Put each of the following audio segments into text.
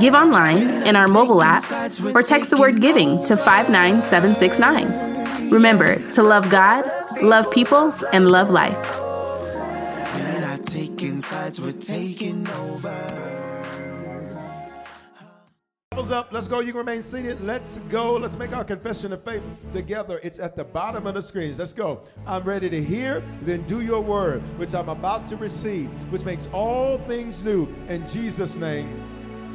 Give online, in our mobile app, or text the word giving to 59769. Remember to love God, love people, and love life. Up. Let's go. You can remain seated. Let's go. Let's make our confession of faith together. It's at the bottom of the screens. Let's go. I'm ready to hear, then do your word, which I'm about to receive, which makes all things new. In Jesus' name,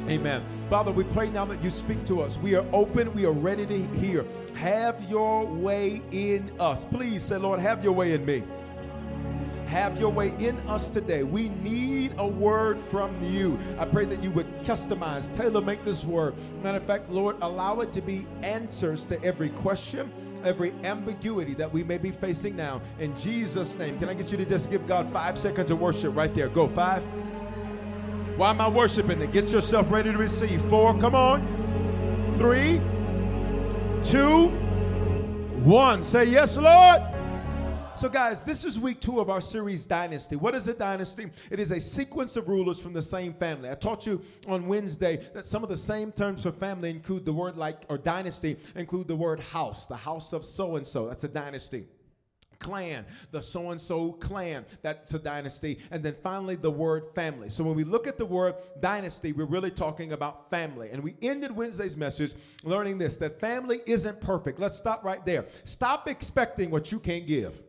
amen. Father, we pray now that you speak to us. We are open. We are ready to hear. Have your way in us. Please say, Lord, have your way in me have your way in us today. We need a word from you. I pray that you would customize, tailor make this word. Matter of fact, Lord, allow it to be answers to every question every ambiguity that we may be facing now. In Jesus' name, can I get you to just give God five seconds of worship right there? Go, five. Why am I worshiping it? Get yourself ready to receive. Four, come on. Three, two, one. Say yes, Lord. So, guys, this is week two of our series, Dynasty. What is a dynasty? It is a sequence of rulers from the same family. I taught you on Wednesday that some of the same terms for family include the word like, or dynasty, include the word house, the house of so and so. That's a dynasty clan, the so and so clan. That's a dynasty. And then finally, the word family. So when we look at the word dynasty, we're really talking about family. And we ended Wednesday's message learning this that family isn't perfect. Let's stop right there. Stop expecting what you can't give.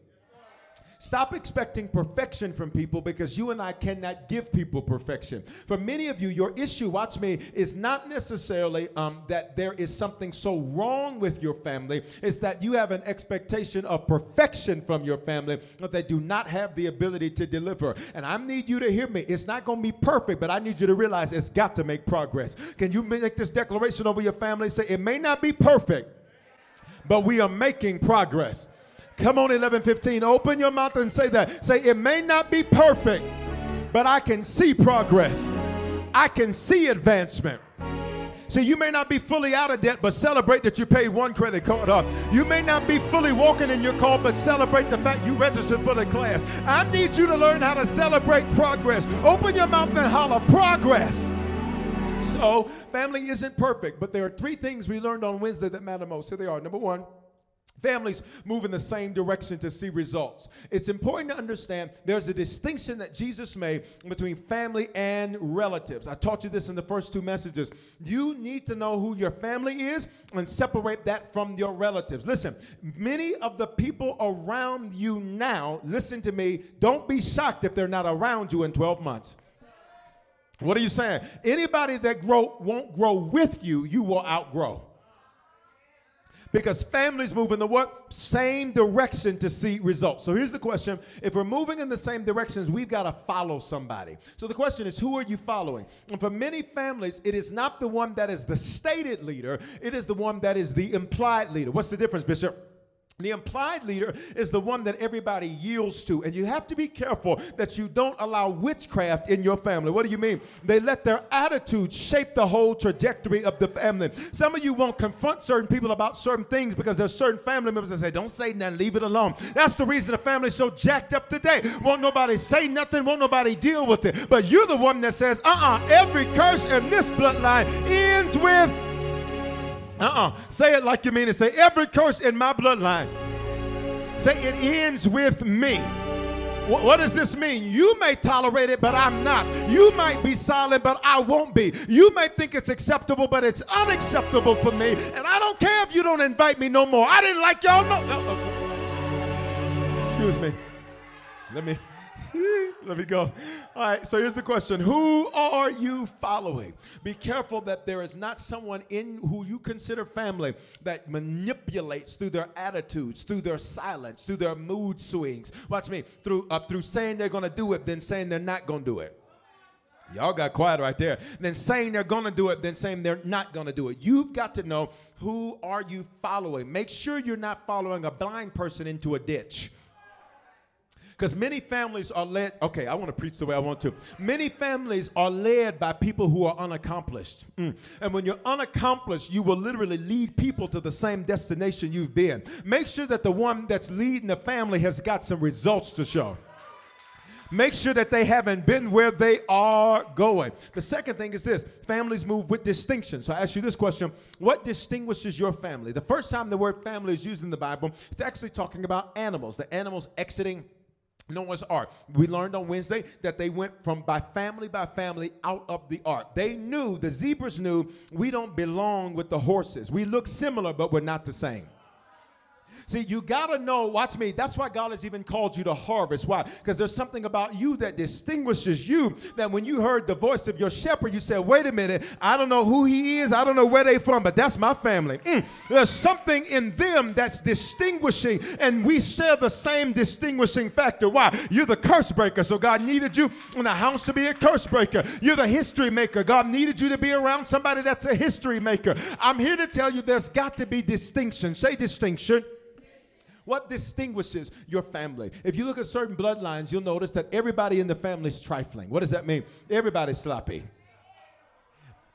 Stop expecting perfection from people because you and I cannot give people perfection. For many of you, your issue, watch me, is not necessarily um, that there is something so wrong with your family. It's that you have an expectation of perfection from your family, but they do not have the ability to deliver. And I need you to hear me. It's not going to be perfect, but I need you to realize it's got to make progress. Can you make this declaration over your family? Say, it may not be perfect, but we are making progress. Come on, 1115. Open your mouth and say that. Say, it may not be perfect, but I can see progress. I can see advancement. See, you may not be fully out of debt, but celebrate that you paid one credit card off. You may not be fully walking in your call, but celebrate the fact you registered for the class. I need you to learn how to celebrate progress. Open your mouth and holler, progress. So, family isn't perfect, but there are three things we learned on Wednesday that matter most. Here they are. Number one, Families move in the same direction to see results. It's important to understand there's a distinction that Jesus made between family and relatives. I taught you this in the first two messages. You need to know who your family is and separate that from your relatives. Listen, many of the people around you now, listen to me, don't be shocked if they're not around you in 12 months. What are you saying? Anybody that grow won't grow with you, you will outgrow. Because families move in the what? Same direction to see results. So here's the question. If we're moving in the same directions, we've got to follow somebody. So the question is, who are you following? And for many families, it is not the one that is the stated leader, it is the one that is the implied leader. What's the difference, Bishop? The implied leader is the one that everybody yields to. And you have to be careful that you don't allow witchcraft in your family. What do you mean? They let their attitude shape the whole trajectory of the family. Some of you won't confront certain people about certain things because there's certain family members that say, don't say nothing, leave it alone. That's the reason the family's so jacked up today. Won't nobody say nothing, won't nobody deal with it. But you're the one that says, uh uh every curse in this bloodline ends with uh-uh. Say it like you mean it. Say every curse in my bloodline. Say it ends with me. What, does this mean? You may tolerate it, but I'm not. You might be silent, but I won't be. You may think it's acceptable, but it's unacceptable for me. And I don't care if you don't invite me no more. I didn't like y'all no. no. Excuse me. Let me Let me go. All right, so here's the question Who are you following? Be careful that there is not someone in who you consider family that manipulates through their attitudes, through their silence, through their mood swings. Watch me, through, uh, through saying they're gonna do it, then saying they're not gonna do it. Y'all got quiet right there. Then saying they're gonna do it, then saying they're not gonna do it. You've got to know who are you following. Make sure you're not following a blind person into a ditch. Because many families are led, okay, I want to preach the way I want to. Many families are led by people who are unaccomplished. Mm. And when you're unaccomplished, you will literally lead people to the same destination you've been. Make sure that the one that's leading the family has got some results to show make sure that they haven't been where they are going. The second thing is this families move with distinction. So I ask you this question What distinguishes your family? The first time the word family is used in the Bible, it's actually talking about animals, the animals exiting Noah's ark. We learned on Wednesday that they went from by family by family out of the ark. They knew, the zebras knew, we don't belong with the horses. We look similar, but we're not the same. See, you got to know, watch me, that's why God has even called you to harvest. Why? Because there's something about you that distinguishes you that when you heard the voice of your shepherd, you said, wait a minute, I don't know who he is, I don't know where they from, but that's my family. Mm. There's something in them that's distinguishing, and we share the same distinguishing factor. Why? You're the curse breaker, so God needed you in the house to be a curse breaker. You're the history maker. God needed you to be around somebody that's a history maker. I'm here to tell you there's got to be distinction. Say distinction. What distinguishes your family? If you look at certain bloodlines, you'll notice that everybody in the family is trifling. What does that mean? Everybody's sloppy.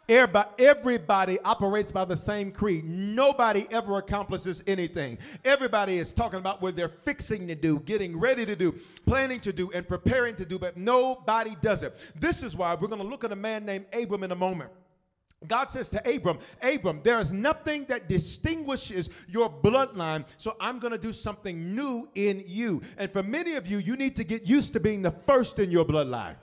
Everybody, everybody operates by the same creed. Nobody ever accomplishes anything. Everybody is talking about what they're fixing to do, getting ready to do, planning to do, and preparing to do, but nobody does it. This is why we're going to look at a man named Abram in a moment. God says to Abram, Abram, there is nothing that distinguishes your bloodline, so I'm going to do something new in you. And for many of you, you need to get used to being the first in your bloodline.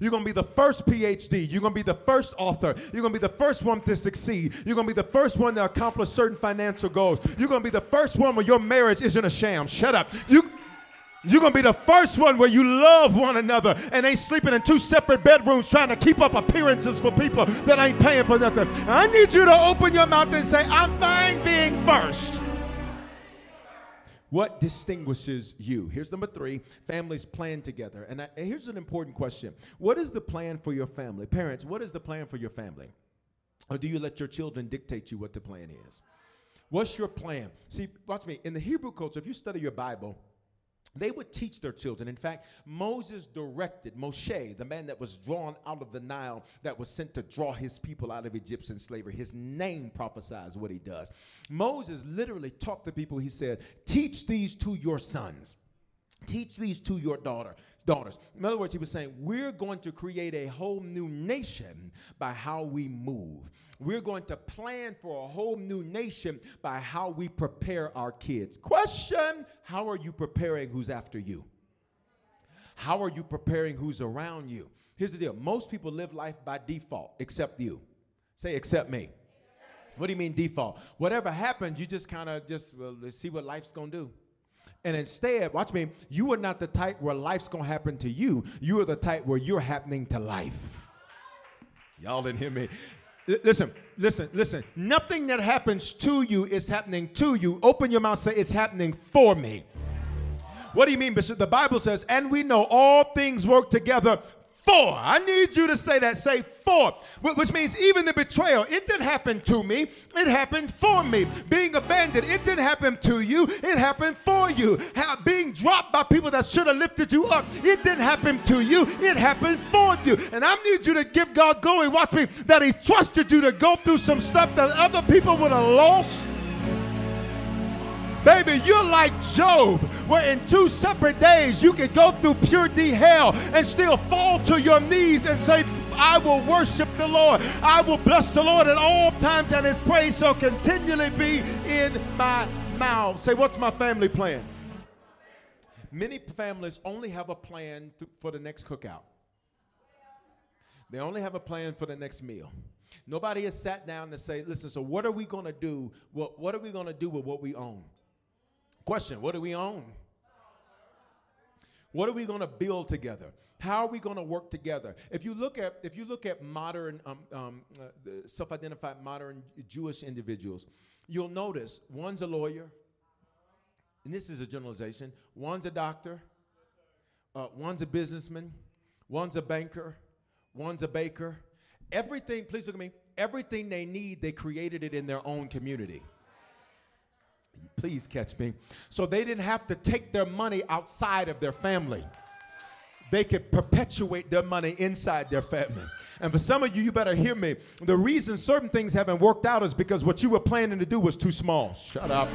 You're going to be the first PhD. You're going to be the first author. You're going to be the first one to succeed. You're going to be the first one to accomplish certain financial goals. You're going to be the first one where your marriage isn't a sham. Shut up. You you're going to be the first one where you love one another and ain't sleeping in two separate bedrooms trying to keep up appearances for people that ain't paying for nothing. I need you to open your mouth and say, I'm fine being first. What distinguishes you? Here's number three families plan together. And, I, and here's an important question What is the plan for your family? Parents, what is the plan for your family? Or do you let your children dictate you what the plan is? What's your plan? See, watch me. In the Hebrew culture, if you study your Bible, they would teach their children. In fact, Moses directed Moshe, the man that was drawn out of the Nile, that was sent to draw his people out of Egyptian slavery. His name prophesies what he does. Moses literally taught the people, he said, Teach these to your sons. Teach these to your daughter, daughters. In other words, he was saying, We're going to create a whole new nation by how we move. We're going to plan for a whole new nation by how we prepare our kids. Question How are you preparing who's after you? How are you preparing who's around you? Here's the deal most people live life by default, except you. Say, except me. What do you mean default? Whatever happens, you just kind of just well, see what life's gonna do. And instead, watch me, you are not the type where life's gonna happen to you. You are the type where you're happening to life. Y'all didn't hear me. listen, listen, listen. Nothing that happens to you is happening to you. Open your mouth, say, It's happening for me. What do you mean? The Bible says, and we know all things work together for. I need you to say that. Say four, Which means even the betrayal, it didn't happen to me. It happened for me. Being abandoned, it didn't happen to you. It happened for you. How, being dropped by people that should have lifted you up, it didn't happen to you. It happened for you. And I need you to give God glory. Watch me. That He trusted you to go through some stuff that other people would have lost. Baby, you're like Job, where in two separate days you could go through pure D hell and still fall to your knees and say, I will worship the Lord. I will bless the Lord at all times, and his praise shall continually be in my mouth. Say, what's my family plan? Many families only have a plan to, for the next cookout. They only have a plan for the next meal. Nobody has sat down to say, listen, so what are we going to do? What, what are we going to do with what we own? Question What do we own? What are we going to build together? How are we going to work together? If you look at if you look at modern um, um, uh, self-identified modern Jewish individuals, you'll notice one's a lawyer, and this is a generalization. One's a doctor, uh, one's a businessman, one's a banker, one's a baker. Everything, please look at me. Everything they need, they created it in their own community. Please catch me. So they didn't have to take their money outside of their family. They could perpetuate their money inside their family. And for some of you, you better hear me. The reason certain things haven't worked out is because what you were planning to do was too small. Shut up.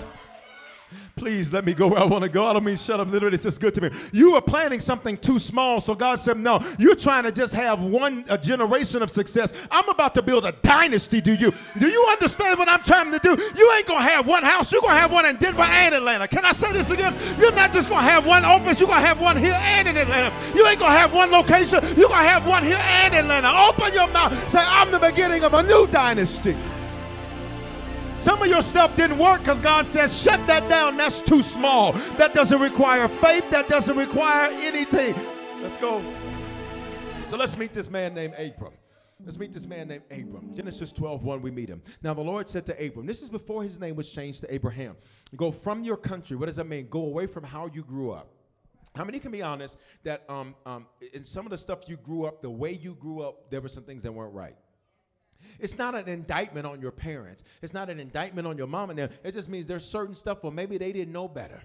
Please let me go where I want to go. I don't mean shut up. Literally, it's just good to me. You were planning something too small, so God said, No, you're trying to just have one a generation of success. I'm about to build a dynasty, do you? Do you understand what I'm trying to do? You ain't going to have one house. You're going to have one in Denver and Atlanta. Can I say this again? You're not just going to have one office. You're going to have one here and in Atlanta. You ain't going to have one location. You're going to have one here and in Atlanta. Open your mouth. Say, I'm the beginning of a new dynasty. Some of your stuff didn't work because God says, shut that down. That's too small. That doesn't require faith. That doesn't require anything. Let's go. So let's meet this man named Abram. Let's meet this man named Abram. Genesis 12, 1, we meet him. Now the Lord said to Abram, this is before his name was changed to Abraham. Go from your country. What does that mean? Go away from how you grew up. How many can be honest that um, um, in some of the stuff you grew up, the way you grew up, there were some things that weren't right? It's not an indictment on your parents. It's not an indictment on your mom and them. It just means there's certain stuff where maybe they didn't know better.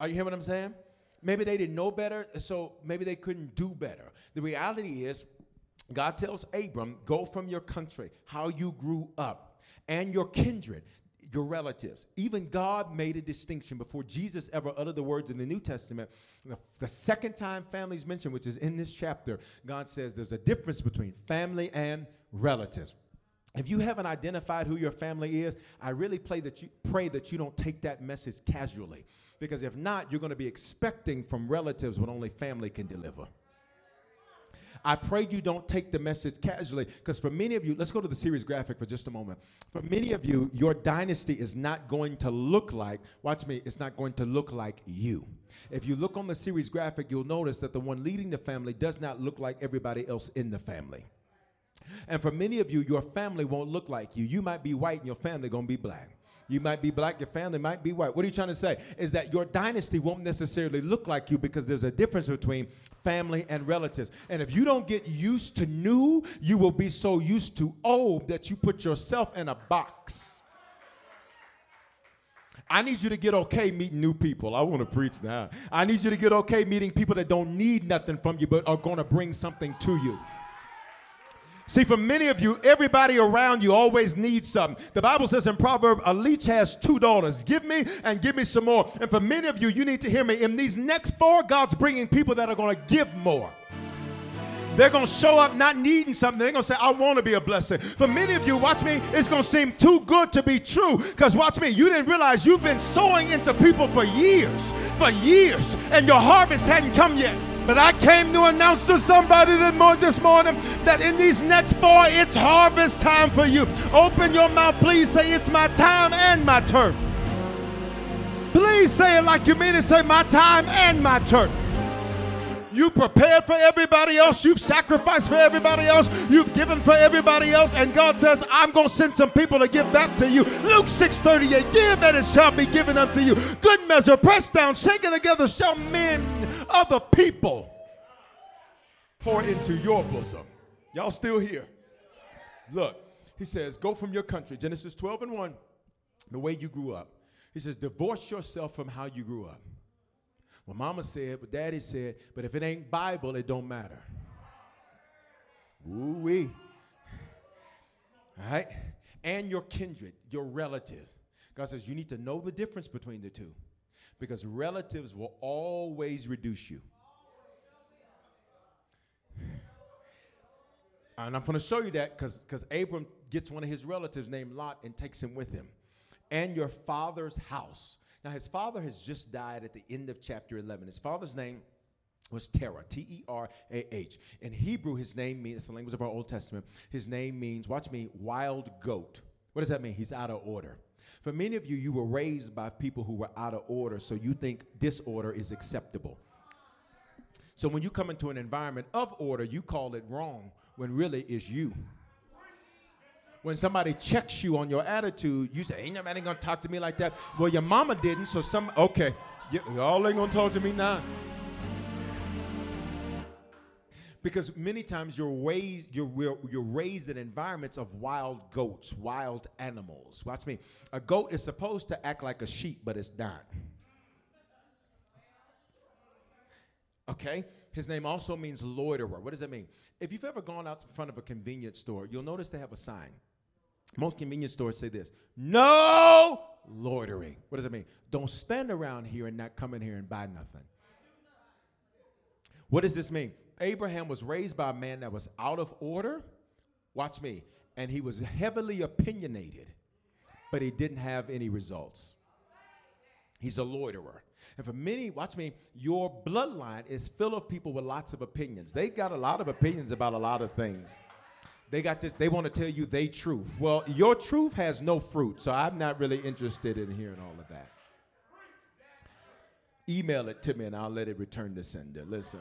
Are you hearing what I'm saying? Maybe they didn't know better, so maybe they couldn't do better. The reality is, God tells Abram, go from your country, how you grew up, and your kindred, your relatives. Even God made a distinction before Jesus ever uttered the words in the New Testament. The second time family is mentioned, which is in this chapter, God says there's a difference between family and relatives. If you haven't identified who your family is, I really pray that you pray that you don't take that message casually. Because if not, you're going to be expecting from relatives what only family can deliver. I pray you don't take the message casually because for many of you, let's go to the series graphic for just a moment. For many of you, your dynasty is not going to look like, watch me, it's not going to look like you. If you look on the series graphic, you'll notice that the one leading the family does not look like everybody else in the family. And for many of you, your family won't look like you. You might be white and your family gonna be black. You might be black, your family might be white. What are you trying to say? Is that your dynasty won't necessarily look like you because there's a difference between family and relatives. And if you don't get used to new, you will be so used to old that you put yourself in a box. I need you to get okay meeting new people. I want to preach now. I need you to get okay meeting people that don't need nothing from you but are going to bring something to you. See, for many of you, everybody around you always needs something. The Bible says in Proverbs, a leech has two daughters. Give me and give me some more. And for many of you, you need to hear me. In these next four, God's bringing people that are going to give more. They're going to show up not needing something. They're going to say, I want to be a blessing. For many of you, watch me, it's going to seem too good to be true. Because watch me, you didn't realize you've been sowing into people for years, for years, and your harvest hadn't come yet. But I came to announce to somebody this morning that in these next four, it's harvest time for you. Open your mouth, please say, It's my time and my turn. Please say it like you mean it. Say, My time and my turn. You prepared for everybody else. You've sacrificed for everybody else. You've given for everybody else. And God says, I'm going to send some people to give back to you. Luke 6 38, give and it shall be given unto you. Good measure, pressed down, shaken together, shall men, other people pour into your bosom. Y'all still here? Look, he says, go from your country, Genesis 12 and 1, the way you grew up. He says, divorce yourself from how you grew up. Well, mama said, but daddy said, but if it ain't Bible, it don't matter. Ooh wee. All right? And your kindred, your relatives. God says you need to know the difference between the two because relatives will always reduce you. And I'm going to show you that because Abram gets one of his relatives named Lot and takes him with him. And your father's house. Now, his father has just died at the end of chapter 11. His father's name was Terah, T E R A H. In Hebrew, his name means, it's the language of our Old Testament, his name means, watch me, wild goat. What does that mean? He's out of order. For many of you, you were raised by people who were out of order, so you think disorder is acceptable. So when you come into an environment of order, you call it wrong when really it's you. When somebody checks you on your attitude, you say, Ain't nobody gonna talk to me like that. Well, your mama didn't, so some, okay, y'all ain't gonna talk to me now. Because many times you're raised, you're, you're raised in environments of wild goats, wild animals. Watch me. A goat is supposed to act like a sheep, but it's not. Okay? His name also means loiterer. What does that mean? If you've ever gone out in front of a convenience store, you'll notice they have a sign. Most convenience stores say this no loitering. What does that mean? Don't stand around here and not come in here and buy nothing. What does this mean? Abraham was raised by a man that was out of order. Watch me. And he was heavily opinionated, but he didn't have any results. He's a loiterer. And for many, watch me, your bloodline is full of people with lots of opinions. They got a lot of opinions about a lot of things. They got this, they want to tell you they truth. Well, your truth has no fruit, so I'm not really interested in hearing all of that. Email it to me and I'll let it return to sender. Listen.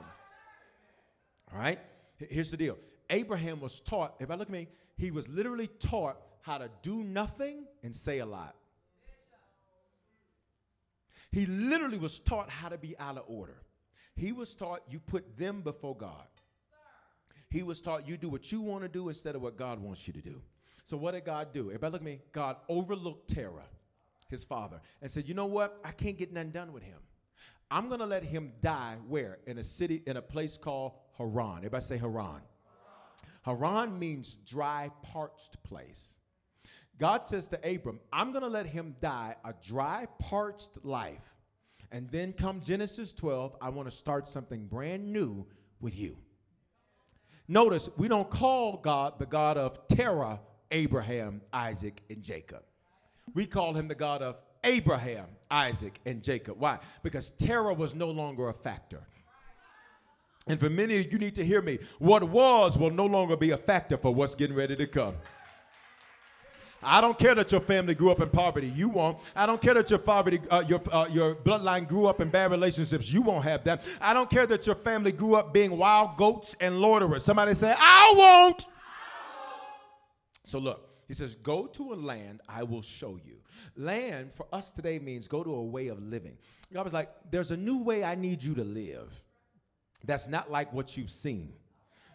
All right? Here's the deal. Abraham was taught, if I look at me, he was literally taught how to do nothing and say a lot. He literally was taught how to be out of order. He was taught you put them before God. He was taught you do what you want to do instead of what God wants you to do. So what did God do? Everybody look at me. God overlooked Terah, his father, and said, you know what? I can't get nothing done with him. I'm to let him die where? In a city, in a place called Haran. Everybody say Haran. Haran, Haran means dry, parched place. God says to Abram, I'm going to let him die a dry, parched life. And then come Genesis 12, I want to start something brand new with you. Notice, we don't call God the God of Terah, Abraham, Isaac, and Jacob. We call him the God of Abraham, Isaac, and Jacob. Why? Because Terah was no longer a factor. And for many of you, you need to hear me. What was will no longer be a factor for what's getting ready to come. I don't care that your family grew up in poverty. You won't. I don't care that your poverty, uh, your uh, your bloodline grew up in bad relationships. You won't have that. I don't care that your family grew up being wild goats and loiterers. Somebody say, I won't. So look, he says, go to a land I will show you. Land for us today means go to a way of living. God was like, there's a new way I need you to live. That's not like what you've seen.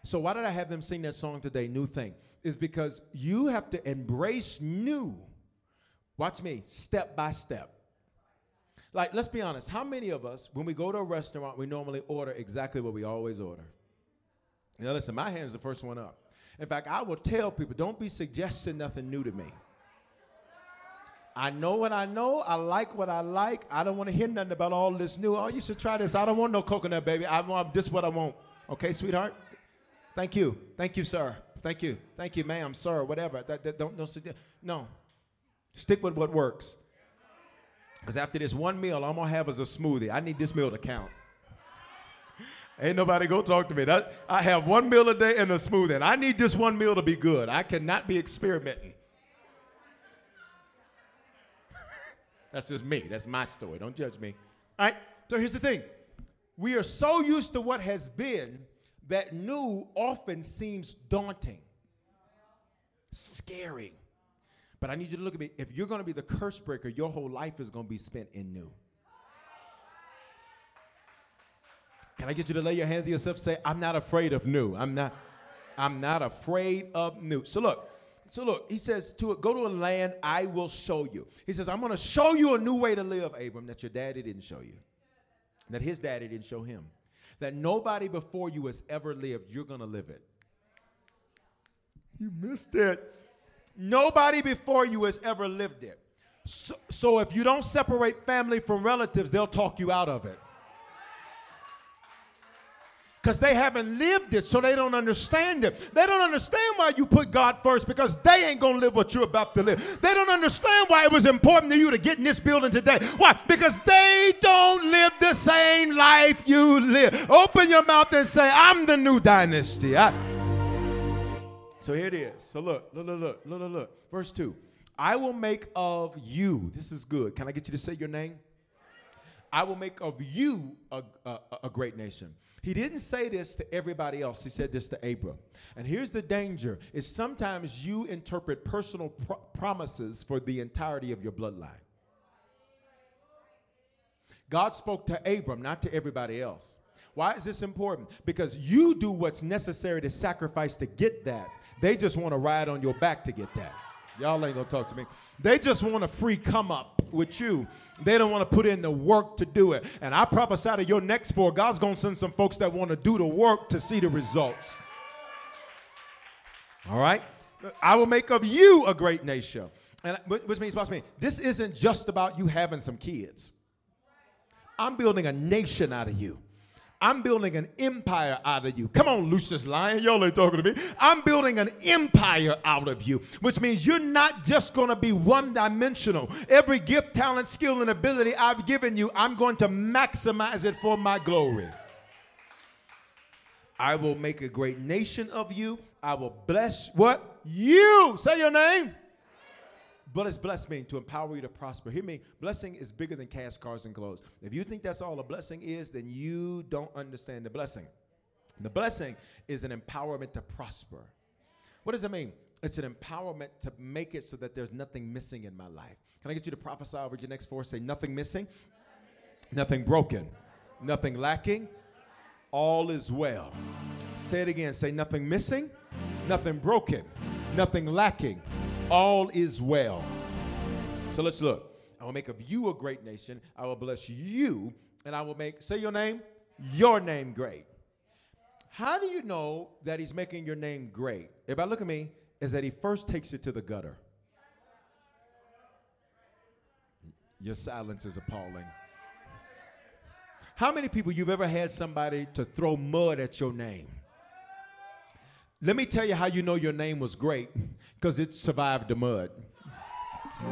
So why did I have them sing that song today, New Thing? Is because you have to embrace new. Watch me, step by step. Like, let's be honest, how many of us, when we go to a restaurant, we normally order exactly what we always order? You know, listen, my hand's the first one up. In fact, I will tell people, don't be suggesting nothing new to me. I know what I know. I like what I like. I don't want to hear nothing about all this new. Oh, you should try this. I don't want no coconut, baby. I want this what I want. Okay, sweetheart? Thank you. Thank you, sir. Thank you. Thank you, ma'am, sir, whatever. That, that, don't, don't, no. Stick with what works. Because after this one meal, I'm going to have as a smoothie. I need this meal to count. Ain't nobody go talk to me. That, I have one meal a day and a smoothie. And I need this one meal to be good. I cannot be experimenting. That's just me. That's my story. Don't judge me. All right. So here's the thing We are so used to what has been that new often seems daunting, scary. But I need you to look at me. If you're going to be the curse breaker, your whole life is going to be spent in new. Can I get you to lay your hands to yourself? Say, I'm not afraid of new. I'm not, I'm not afraid of new. So look, so look, he says to it, go to a land I will show you. He says, I'm going to show you a new way to live, Abram, that your daddy didn't show you. That his daddy didn't show him. That nobody before you has ever lived. You're going to live it. You missed it. Nobody before you has ever lived it. So, so if you don't separate family from relatives, they'll talk you out of it. Because they haven't lived it, so they don't understand it. They don't understand why you put God first because they ain't gonna live what you're about to live. They don't understand why it was important to you to get in this building today. Why? Because they don't live the same life you live. Open your mouth and say, I'm the new dynasty. I, so here it is. So look, look, look, look, look, look, look. Verse 2. I will make of you, this is good. Can I get you to say your name? I will make of you a, a, a, great nation. He didn't say this to everybody else. He said this to Abram. And here's the danger is sometimes you interpret personal pro- promises for the entirety of your bloodline. God spoke to Abram, not to everybody else. Why is this important? Because you do what's necessary to sacrifice to get that. They just want to ride on your back to get that. Y'all ain't gonna talk to me. They just want a free come up with you. They don't want to put in the work to do it. And I prophesy to your next four, God's gonna send some folks that want to do the work to see the results. All right? I will make of you a great nation. And which means, watch me, this isn't just about you having some kids. I'm building a nation out of you. I'm building an empire out of you. Come on, Lucious Lyon. Y'all ain't talking to me. I'm building an empire out of you, which means you're not just going to be one dimensional. Every gift, talent, skill, and ability I've given you, I'm going to maximize it for my glory. I will make a great nation of you. I will bless what? You. Say your name. But it's bless me to empower you to prosper. Hear me. Blessing is bigger than cash, cars, and clothes. If you think that's all a blessing is, then you don't understand the blessing. The blessing is an empowerment to prosper. What does it mean? It's an empowerment to make it so that there's nothing missing in my life. Can I get you to prophesy over your next four? Say nothing missing, nothing broken, nothing lacking, all is well. Say it again. Say nothing missing, nothing broken, nothing lacking, all is well. So let's look. I will make of you a great nation. I will bless you, and I will make, say your name, your name great. How do you know that he's making your name great? If I look at me, is that he first takes it to the gutter. Your silence is appalling. How many people you've ever had somebody to throw mud at your name? Let me tell you how you know your name was great because it survived the mud.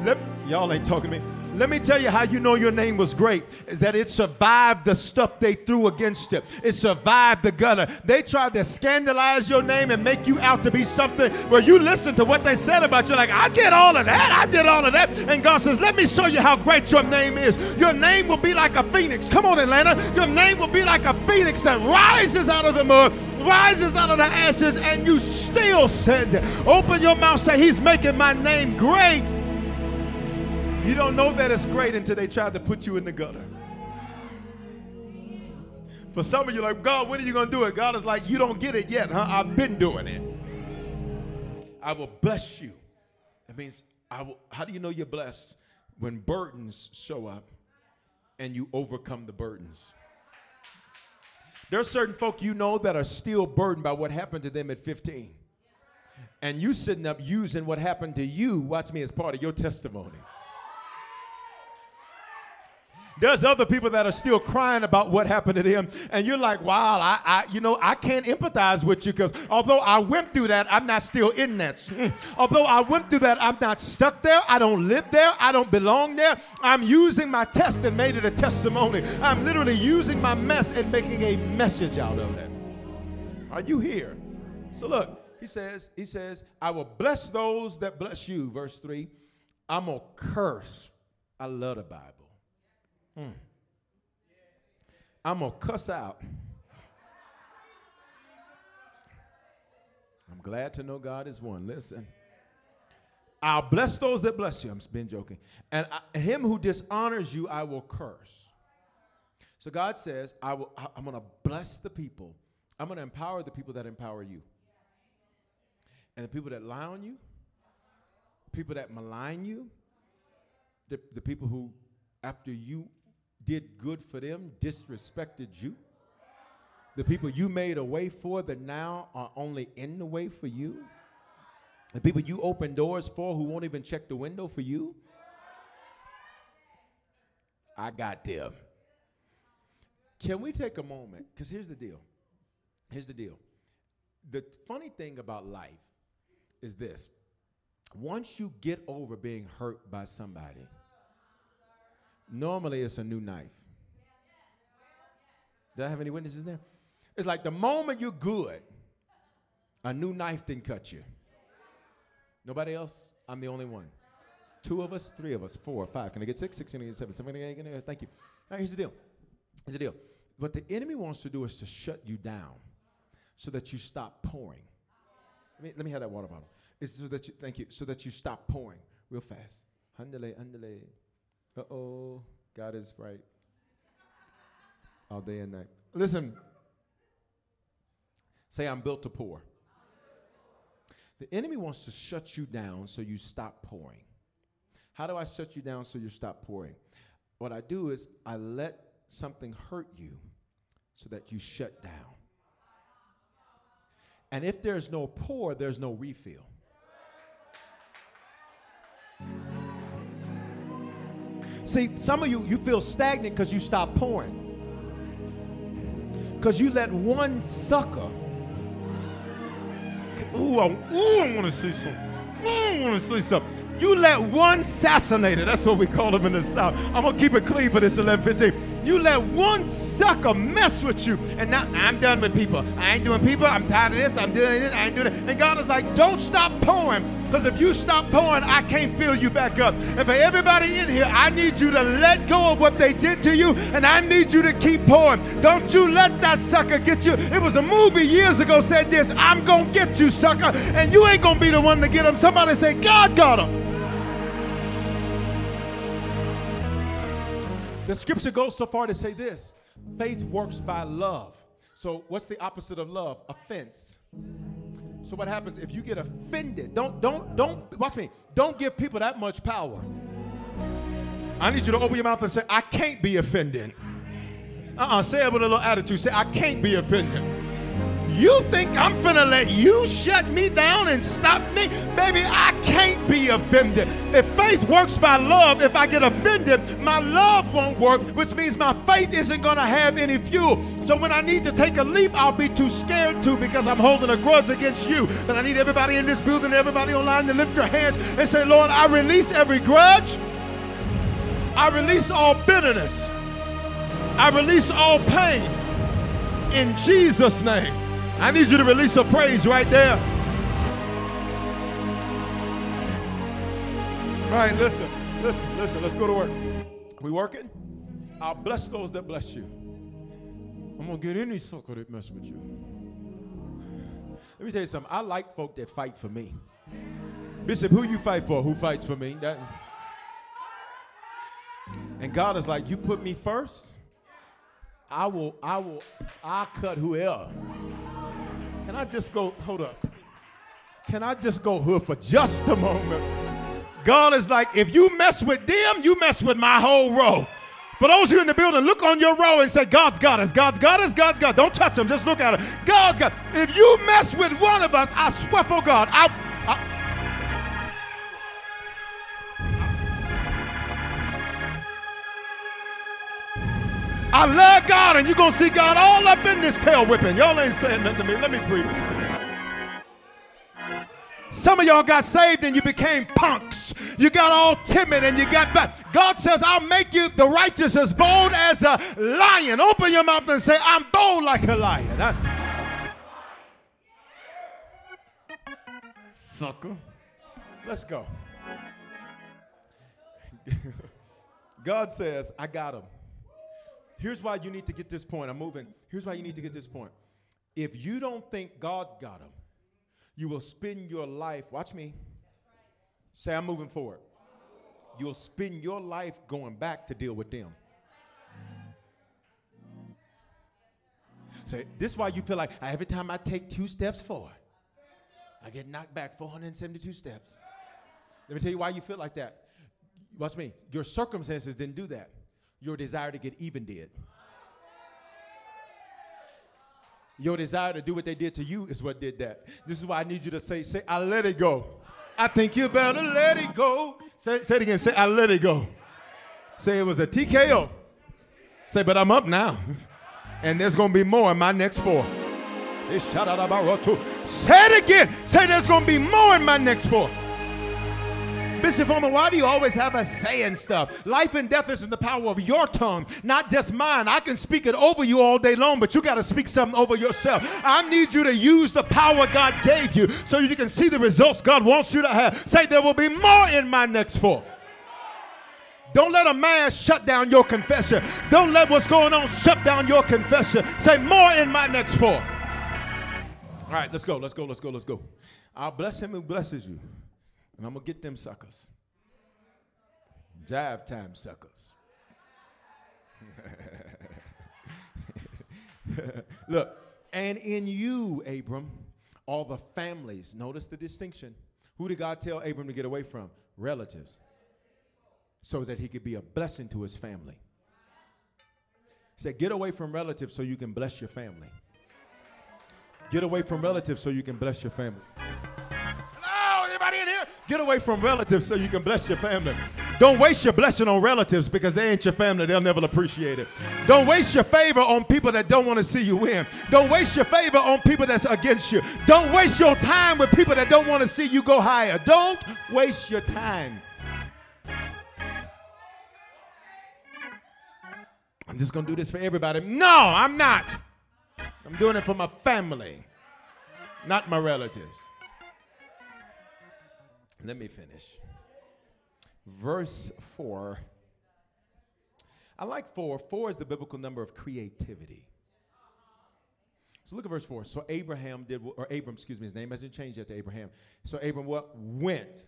Let, y'all ain't talking to me. Let me tell you how you know your name was great is that it survived the stuff they threw against it. It survived the gutter. They tried to scandalize your name and make you out to be something where you listen to what they said about you, like, I did all of that, I did all of that. And God says, Let me show you how great your name is. Your name will be like a phoenix. Come on, Atlanta. Your name will be like a phoenix that rises out of the mud rises out of the ashes and you still said, Open your mouth, say, He's making my name great. You don't know that it's great until they tried to put you in the gutter. For some of you, like, God, when are you going to do it? God is like, You don't get it yet, huh? I've been doing it. I will bless you. It means, I will, how do you know you're blessed? When burdens show up and you overcome the burdens. There are certain folk you know that are still burdened by what happened to them at 15. And you sitting up using what happened to you, watch me, as part of your testimony. There's other people that are still crying about what happened to them, and you're like, "Wow, I, I you know, I can't empathize with you because although I went through that, I'm not still in that. Mm. although I went through that, I'm not stuck there. I don't live there. I don't belong there. I'm using my test and made it a testimony. I'm literally using my mess and making a message out of it. Are you here? So look, he says, he says, I will bless those that bless you. Verse three, I'm gonna curse. I love the Bible. Hmm. I'm going to cuss out. I'm glad to know God is one. Listen. I'll bless those that bless you. I'm been joking. And I, him who dishonors you, I will curse. So God says, I will, I'm going to bless the people. I'm going to empower the people that empower you. And the people that lie on you, people that malign you, the, the people who, after you did good for them, disrespected you, the people you made a way for that now are only in the way for you, the people you open doors for who won't even check the window for you. I got them. Can we take a moment? Because here's the deal. Here's the deal. The funny thing about life is this once you get over being hurt by somebody, normally it's a new knife. Do I have any witnesses there? It's like the moment you're good, a new knife didn't cut you. Nobody else? I'm the only one. Two of us, three of us, four, five. Can I get six? Six, can I get seven? Seven, can I get Thank you. All right, here's the deal. Here's the deal. What the enemy wants to do is to shut you down so that you stop pouring. Let me, let me have that water bottle. It's so that you, thank you, so that you stop pouring real fast. Handele, handele. Uh oh, God is right. All day and night. Listen, say, I'm built to pour. The enemy wants to shut you down so you stop pouring. How do I shut you down so you stop pouring? What I do is I let something hurt you so that you shut down. And if there's no pour, there's no refill. See, some of you, you feel stagnant because you stop pouring. Because you let one sucker. Ooh, I, ooh, I want to see. Ooh, I want to see something. You let one assassinator, that's what we call them in the South. I'm going to keep it clean for this 1115. You let one sucker mess with you, and now I'm done with people. I ain't doing people. I'm tired of this. I'm doing this. I ain't doing it. And God is like, don't stop pouring, because if you stop pouring, I can't fill you back up. And for everybody in here, I need you to let go of what they did to you, and I need you to keep pouring. Don't you let that sucker get you. It was a movie years ago said this I'm going to get you, sucker, and you ain't going to be the one to get him. Somebody say, God got him. The scripture goes so far to say this faith works by love. So, what's the opposite of love? Offense. So what happens if you get offended? Don't don't don't watch me. Don't give people that much power. I need you to open your mouth and say, I can't be offended. Uh-uh. Say it with a little attitude. Say, I can't be offended. You think I'm finna let you shut me down and stop me? Baby, I can't be offended. If faith works by love, if I get offended, my love won't work, which means my faith isn't gonna have any fuel. So when I need to take a leap, I'll be too scared to because I'm holding a grudge against you. But I need everybody in this building, everybody online to lift your hands and say, Lord, I release every grudge. I release all bitterness. I release all pain in Jesus' name. I need you to release a praise right there. Right, listen, listen, listen. Let's go to work. We working? I'll bless those that bless you. I'm gonna get any sucker that mess with you. Let me tell you something. I like folk that fight for me. Bishop, who you fight for? Who fights for me? That, and God is like, you put me first. I will, I will, I cut whoever. Can I just go, hold up. Can I just go hood for just a moment? God is like, if you mess with them, you mess with my whole row. For those of you in the building, look on your row and say, God's got us, God's got us, God's got us. Don't touch them, just look at it. God's got If you mess with one of us, I swear for God, I I love God, and you're going to see God all up in this tail whipping. Y'all ain't saying nothing to me. Let me preach. Some of y'all got saved and you became punks. You got all timid and you got back. God says, I'll make you the righteous as bold as a lion. Open your mouth and say, I'm bold like a lion. I... Sucker. Let's go. God says, I got him. Here's why you need to get this point. I'm moving. Here's why you need to get this point. If you don't think God's got them, you will spend your life, watch me. Say, I'm moving forward. You'll spend your life going back to deal with them. Say, this is why you feel like every time I take two steps forward, I get knocked back 472 steps. Let me tell you why you feel like that. Watch me. Your circumstances didn't do that. Your desire to get even did. Your desire to do what they did to you is what did that. This is why I need you to say, say, I let it go. I think you better let it go. Say, say it again. Say, I let it go. Say it was a TKO. Say, but I'm up now. And there's to be more in my next four. Say it again. Say there's to be more in my next four. Bishop Foreman, why do you always have us saying stuff? Life and death is in the power of your tongue, not just mine. I can speak it over you all day long, but you got to speak something over yourself. I need you to use the power God gave you so you can see the results God wants you to have. Say, there will be more in my next four. Don't let a man shut down your confession. Don't let what's going on shut down your confession. Say, more in my next four. All right, let's go, let's go, let's go, let's go. I'll bless him who blesses you. And I'm going to get them suckers. Jive time suckers. Look, and in you, Abram, all the families, notice the distinction. Who did God tell Abram to get away from? Relatives. So that he could be a blessing to his family. He said, Get away from relatives so you can bless your family. Get away from relatives so you can bless your family. Get away from relatives so you can bless your family. Don't waste your blessing on relatives because they ain't your family. They'll never appreciate it. Don't waste your favor on people that don't want to see you win. Don't waste your favor on people that's against you. Don't waste your time with people that don't want to see you go higher. Don't waste your time. I'm just going to do this for everybody. No, I'm not. I'm doing it for my family, not my relatives. Let me finish. Verse 4. I like 4. 4 is the biblical number of creativity. So look at verse 4. So Abraham did, or Abram, excuse me, his name hasn't changed yet to Abraham. So Abram what? Went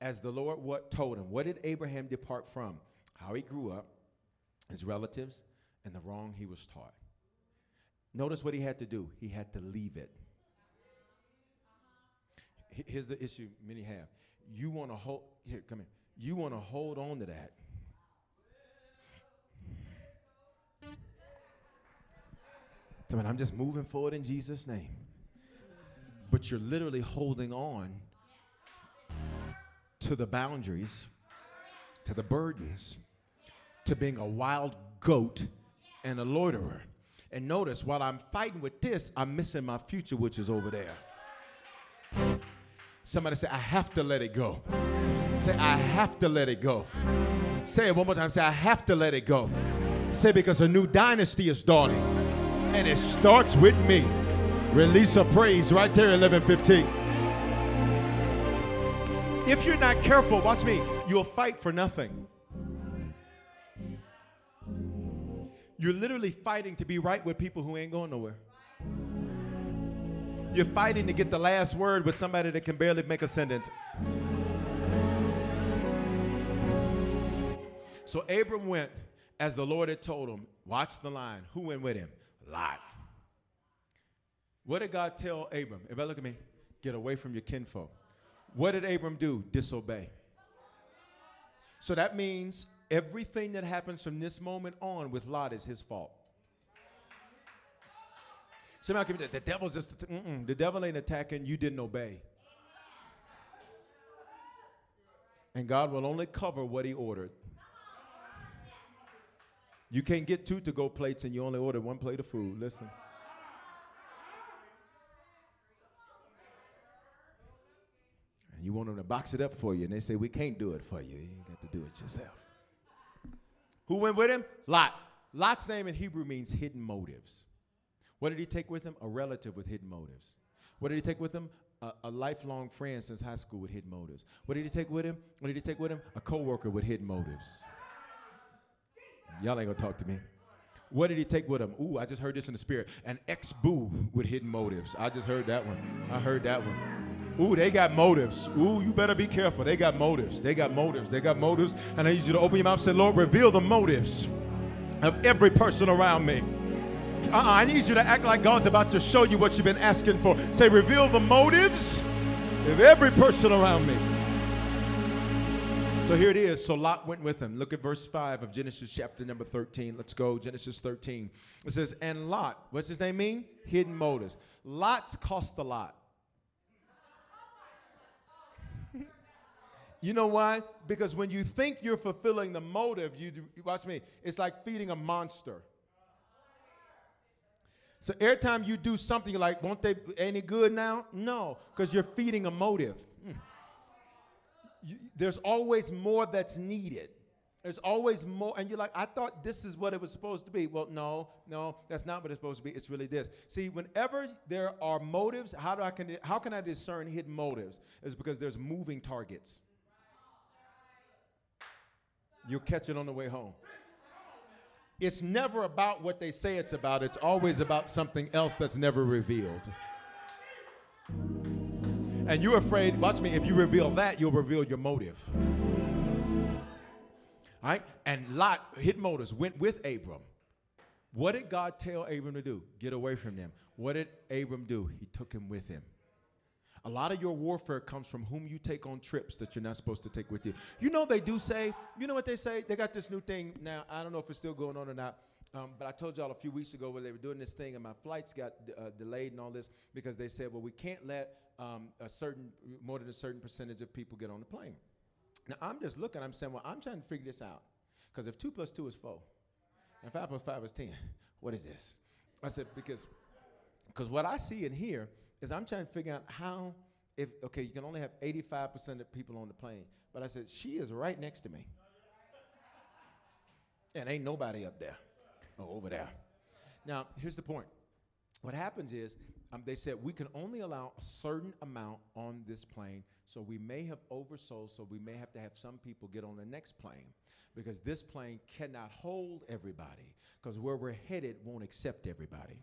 as the Lord what told him. What did Abraham depart from? How he grew up, his relatives, and the wrong he was taught. Notice what he had to do. He had to leave it here's the issue many have. You want to hold, here, come here. You want to hold on to that. I mean, I'm just moving forward in Jesus' name. But you're literally holding on to the boundaries, to the burdens, to being a wild goat and a loiterer. And notice, while I'm fighting with this, I'm missing my future, which is over there. Somebody say, I have to let it go. Say, I have to let it go. Say it one more time. Say, I have to let it go. Say, because a new dynasty is dawning. And it starts with me. Release a praise right there, 1115. If you're not careful, watch me, you'll fight for nothing. You're literally fighting to be right with people who ain't going nowhere. You're fighting to get the last word with somebody that can barely make a sentence. So Abram went as the Lord had told him. Watch the line. Who went with him? Lot. What did God tell Abram? Everybody look at me. Get away from your kinfolk. What did Abram do? Disobey. So that means everything that happens from this moment on with Lot is his fault. Somebody can the devil's just the devil ain't attacking. You didn't obey. And God will only cover what He ordered. You can't get two to go plates and you only order one plate of food. Listen. And you want them to box it up for you, and they say, We can't do it for you. You got to do it yourself. Who went with him? Lot. Lot's name in Hebrew means hidden motives. What did he take with him? A relative with hidden motives. What did he take with him? A, a, lifelong friend since high school with hidden motives. What did he take with him? What did he take with him? A coworker with hidden motives. Y'all ain't gonna talk to me. What did he take with him? Ooh, I just heard this in the spirit. An ex boo with hidden motives. I just heard that one. I heard that one. Ooh, they got motives. Ooh, you better be careful. They got motives. They got motives. They got motives. And I need you to open your mouth and say, Lord, reveal the motives of every person around me. Uh-uh, I need you to act like God's about to show you what you've been asking for. Say, reveal the motives of every person around me. So here it is. So Lot went with him. Look at verse 5 of Genesis chapter number 13. Let's go. Genesis 13. It says, And Lot, what's his name mean? Hidden motives. Lots cost a lot. you know why? Because when you think you're fulfilling the motive, you do, watch me, it's like feeding a monster. So every time you do something you're like, won't they any good now? No, because you're feeding a motive. Mm. You, there's always more that's needed. There's always more, and you're like, I thought this is what it was supposed to be. Well, no, no, that's not what it's supposed to be. It's really this. See, whenever there are motives, how do I can how can I discern hidden motives? Is because there's moving targets. You'll catch it on the way home it's never about what they say it's about, it's always about something else that's never revealed. And you're afraid, watch me, if you reveal that, you'll reveal your motive. All right? And Lot, hit motives, went with Abram. What did God tell Abram to do? Get away from them. What did Abram do? He took him with him. A lot of your warfare comes from whom you take on trips that you're not supposed to take with you. You know, they do say, you know what they say? They got this new thing now. I don't know if it's still going on or not. Um, but I told y'all a few weeks ago where they were doing this thing and my flights got uh, delayed and all this because they said, well, we can't let um, a certain, more than a certain percentage of people get on the plane. Now, I'm just looking, I'm saying, well, I'm trying to figure this out. Because if 2 plus 2 is 4, and 5 plus 5 is 10, what is this? I said, because because what I see and hear is I'm trying to figure out how, if, okay, you can only have 85% of people on the plane. But I said, she is right next to me. And ain't nobody up there or over there. Now, here's the point. What happens is, um, they said we can only allow a certain amount on this plane, so we may have oversold, so we may have to have some people get on the next plane because this plane cannot hold everybody because where we're headed won't accept everybody.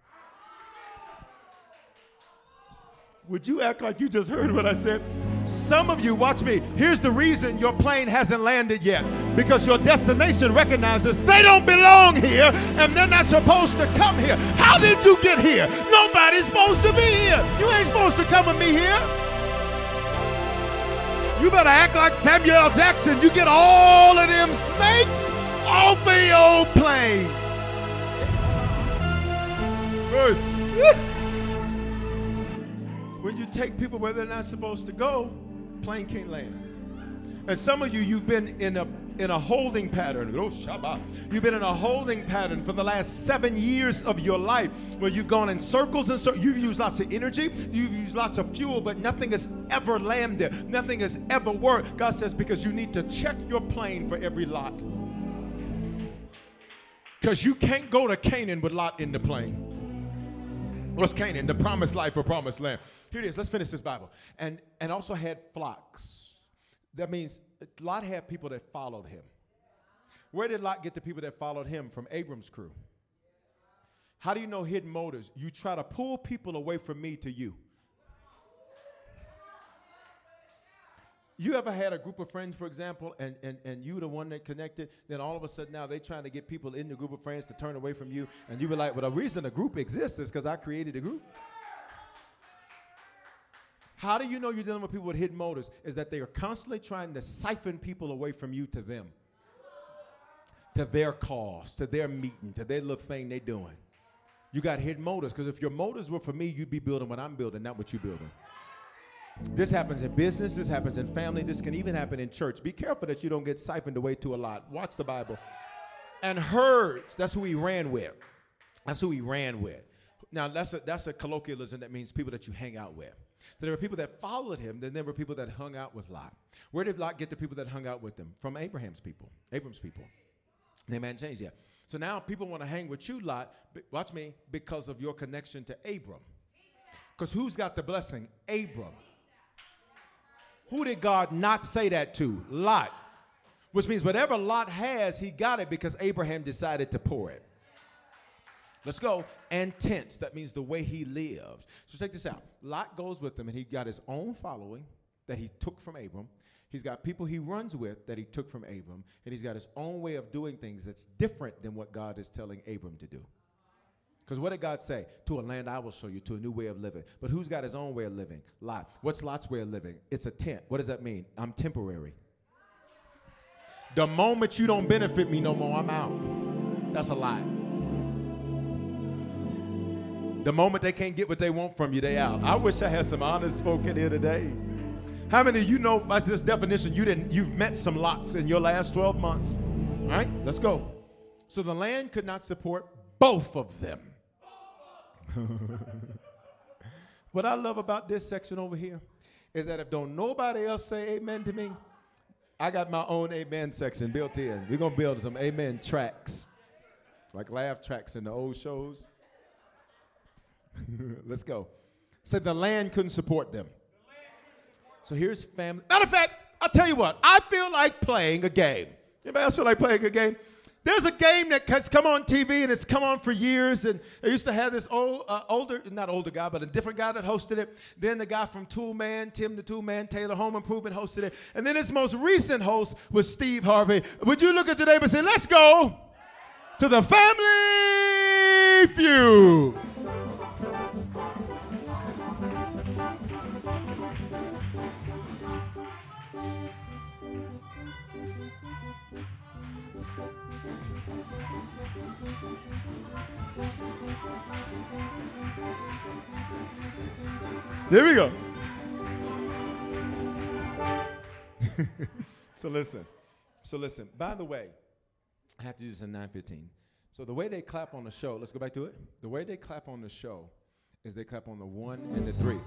Would you act like you just heard what I said? Some of you, watch me. Here's the reason your plane hasn't landed yet because your destination recognizes they don't belong here and they're not supposed to come here. How did you get here? Nobody's supposed to be here. You ain't supposed to come with me here. You better act like Samuel L. Jackson. You get all of them snakes off of your plane. Verse when you take people where they're not supposed to go, plane can't land. And some of you, you've been in a in a holding pattern. Oh. You've been in a holding pattern for the last seven years of your life where you've gone in circles and circles. You've used lots of energy, you've used lots of fuel, but nothing has ever landed. Nothing has ever worked. God says, because you need to check your plane for every lot. Because you can't go to Canaan with Lot in the plane. What's Canaan? The promised life or promised land. Here it is. Let's finish this Bible. And and also had flocks. That means Lot had people that followed him. Where did Lot get the people that followed him? From Abram's crew. How do you know hidden motives? You try to pull people away from me to you. You ever had a group of friends, for example, and, and, and you the one that connected, then all of a sudden now they trying to get people in the group of friends to turn away from you, and you were like, well, the reason the group exists is because I created the group. How do you know you're dealing with people with hidden motives? Is that they are constantly trying to siphon people away from you to them, to their cause, to their meeting, to their little thing they're doing. You got hidden motives because if your motives were for me, you'd be building what I'm building, not what you're building. This happens in business, this happens in family, this can even happen in church. Be careful that you don't get siphoned away to a lot. Watch the Bible. And herds, that's who he ran with. That's who he ran with. Now, that's a, that's a colloquialism that means people that you hang out with. So there were people that followed him, then there were people that hung out with Lot. Where did Lot get the people that hung out with him? From Abraham's people, Abram's people. They man changed yet. So now people want to hang with you, Lot. Watch me, because of your connection to Abram. Because who's got the blessing? Abram. Who did God not say that to? Lot. Which means whatever Lot has, he got it because Abraham decided to pour it. Let's go. And tents. That means the way he lives. So check this out. Lot goes with him, and he got his own following that he took from Abram. He's got people he runs with that he took from Abram, and he's got his own way of doing things that's different than what God is telling Abram to do. Because what did God say? To a land I will show you, to a new way of living. But who's got his own way of living? Lot. What's Lot's way of living? It's a tent. What does that mean? I'm temporary. The moment you don't benefit me no more, I'm out. That's a lie. The moment they can't get what they want from you, they out. I wish I had some honest folk in here today. How many of you know by this definition you didn't you've met some lots in your last 12 months? All right, let's go. So the land could not support both of them. what I love about this section over here is that if don't nobody else say amen to me, I got my own amen section built in. We're gonna build some amen tracks, like laugh tracks in the old shows. Let's go. Said the land couldn't support them. So here's family. Matter of fact, I'll tell you what, I feel like playing a game. Anybody else feel like playing a game? There's a game that has come on TV and it's come on for years. And I used to have this old, uh, older, not older guy, but a different guy that hosted it. Then the guy from Tool Man, Tim the Tool Man, Taylor Home Improvement hosted it. And then his most recent host was Steve Harvey. Would you look at neighbor and say, let's go to the Family Feud? There we go. so listen. So listen. By the way, I have to do this in 915. So the way they clap on the show, let's go back to it. The way they clap on the show is they clap on the one and the three.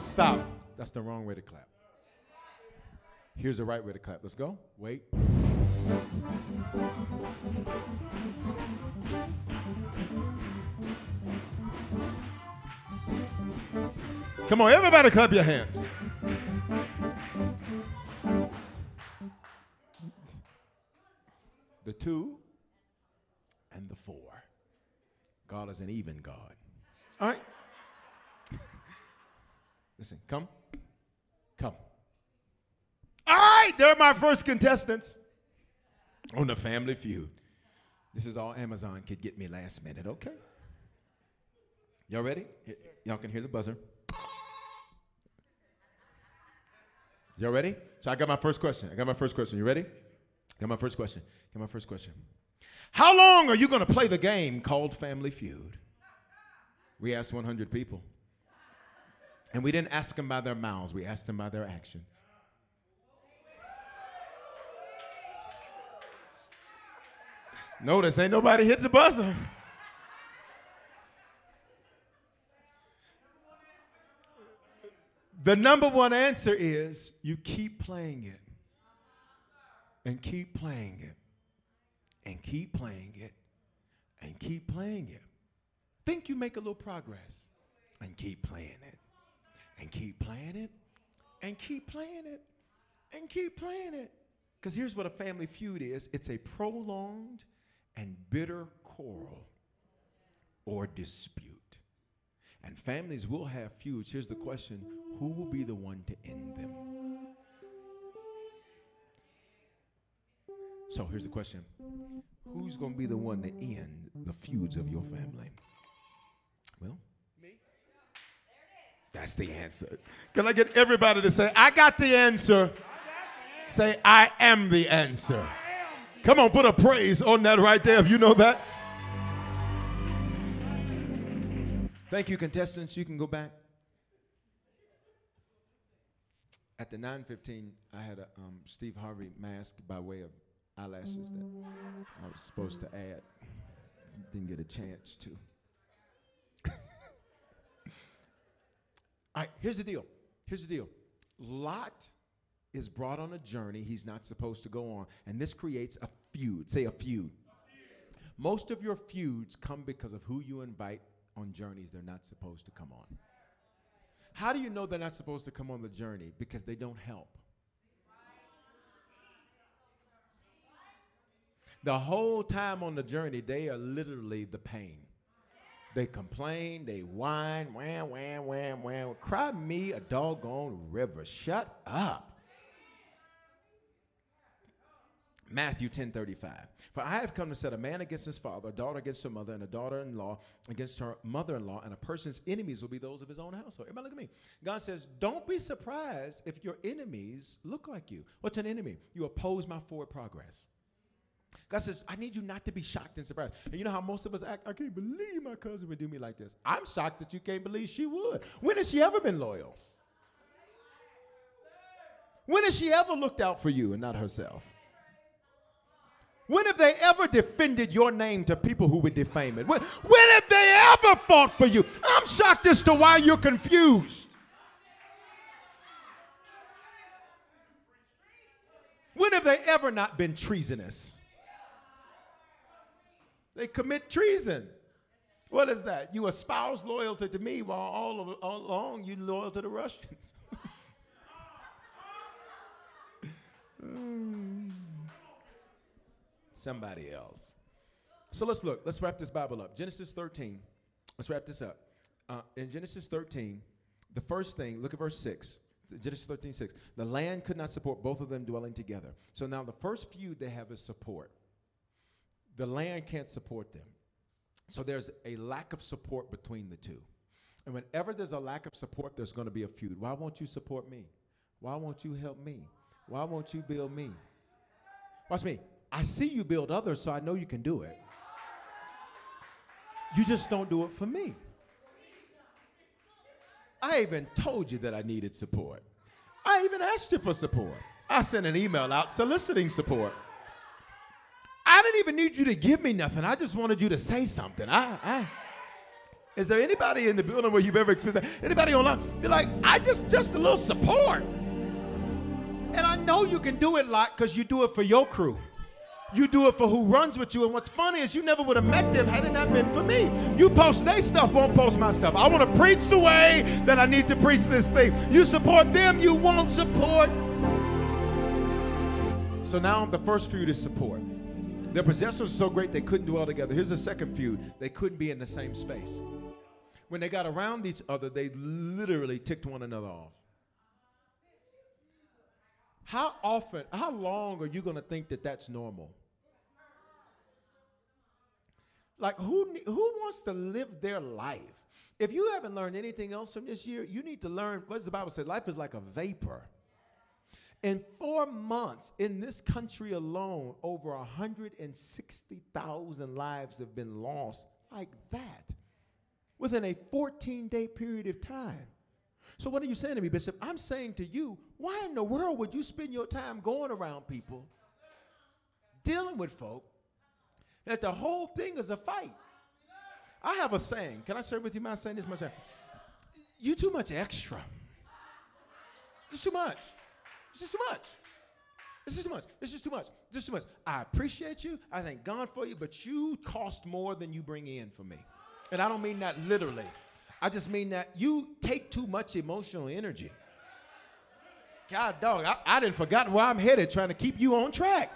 Stop. That's the wrong way to clap. Here's the right way to clap. Let's go. Wait. Come on, everybody clap your hands. The two and the four. God is an even God. All right. Listen, come. All right, they're my first contestants on the Family Feud. This is all Amazon could get me last minute, okay? Y'all ready? Y- y'all can hear the buzzer. Y'all ready? So I got my first question. I got my first question. You ready? Got my first question. Got my first question. How long are you going to play the game called Family Feud? We asked 100 people. And we didn't ask them by their mouths, we asked them by their actions. Notice ain't nobody hit the buzzer. The number one answer is you keep playing it and keep playing it and keep playing it and keep playing it. Think you make a little progress and keep playing it and keep playing it and keep playing it and keep playing it. Because here's what a family feud is it's a prolonged and bitter quarrel or dispute. And families will have feuds. Here's the question who will be the one to end them? So here's the question Who's going to be the one to end the feuds of your family? Well, me. That's the answer. Can I get everybody to say, I got the answer? Say, I am the answer. Come on, put a praise on that right there if you know that. Thank you, contestants. You can go back. At the 9:15, I had a um, Steve Harvey mask by way of eyelashes that I was supposed to add. Didn't get a chance to. All right, here's the deal. Here's the deal. Lot is brought on a journey he's not supposed to go on, and this creates a feud. Say a feud. Most of your feuds come because of who you invite on journeys they're not supposed to come on. How do you know they're not supposed to come on the journey? Because they don't help. The whole time on the journey, they are literally the pain. They complain, they whine, wham, wham, wham, wham. Cry me a doggone river. Shut up. Matthew 10 35. For I have come to set a man against his father, a daughter against her mother, and a daughter in law against her mother in law, and a person's enemies will be those of his own household. Everybody, look at me. God says, Don't be surprised if your enemies look like you. What's an enemy? You oppose my forward progress. God says, I need you not to be shocked and surprised. And you know how most of us act? I can't believe my cousin would do me like this. I'm shocked that you can't believe she would. When has she ever been loyal? When has she ever looked out for you and not herself? When have they ever defended your name to people who would defame it? When, when have they ever fought for you? I'm shocked as to why you're confused. When have they ever not been treasonous? They commit treason. What is that? You espouse loyalty to me while all, of, all along you loyal to the Russians. mm somebody else. So let's look. Let's wrap this Bible up. Genesis 13. Let's wrap this up. Uh, in Genesis 13, the first thing, look at verse 6. Genesis 13, 6. The land could not support both of them dwelling together. So now the first feud they have is support. The land can't support them. So there's a lack of support between the two. And whenever there's a lack of support, there's going to be a feud. Why won't you support me? Why won't you help me? Why won't you build me? Watch me. I see you build others, so I know you can do it. You just don't do it for me. I even told you that I needed support. I even asked you for support. I sent an email out soliciting support. I didn't even need you to give me nothing. I just wanted you to say something. I, I is there anybody in the building where you've ever experienced that? Anybody online? You're like, I just just a little support. And I know you can do it like because you do it for your crew. You do it for who runs with you. And what's funny is you never would have met them had it not been for me. You post their stuff, won't post my stuff. I want to preach the way that I need to preach this thing. You support them, you won't support. So now the first feud is support. Their possessions were so great they couldn't dwell together. Here's the second feud. They couldn't be in the same space. When they got around each other, they literally ticked one another off. How often, how long are you going to think that that's normal? Like, who, who wants to live their life? If you haven't learned anything else from this year, you need to learn what does the Bible say? Life is like a vapor. In four months in this country alone, over 160,000 lives have been lost like that within a 14 day period of time. So, what are you saying to me, Bishop? I'm saying to you, why in the world would you spend your time going around people, dealing with folk, that the whole thing is a fight? I have a saying. Can I share with you my saying this much? You too much extra. Just too much. It's just too much. It's just too much. It's just too much. It's just too much. I appreciate you. I thank God for you, but you cost more than you bring in for me. And I don't mean that literally. I just mean that you take too much emotional energy. God, dog, I, I didn't forget where I'm headed trying to keep you on track.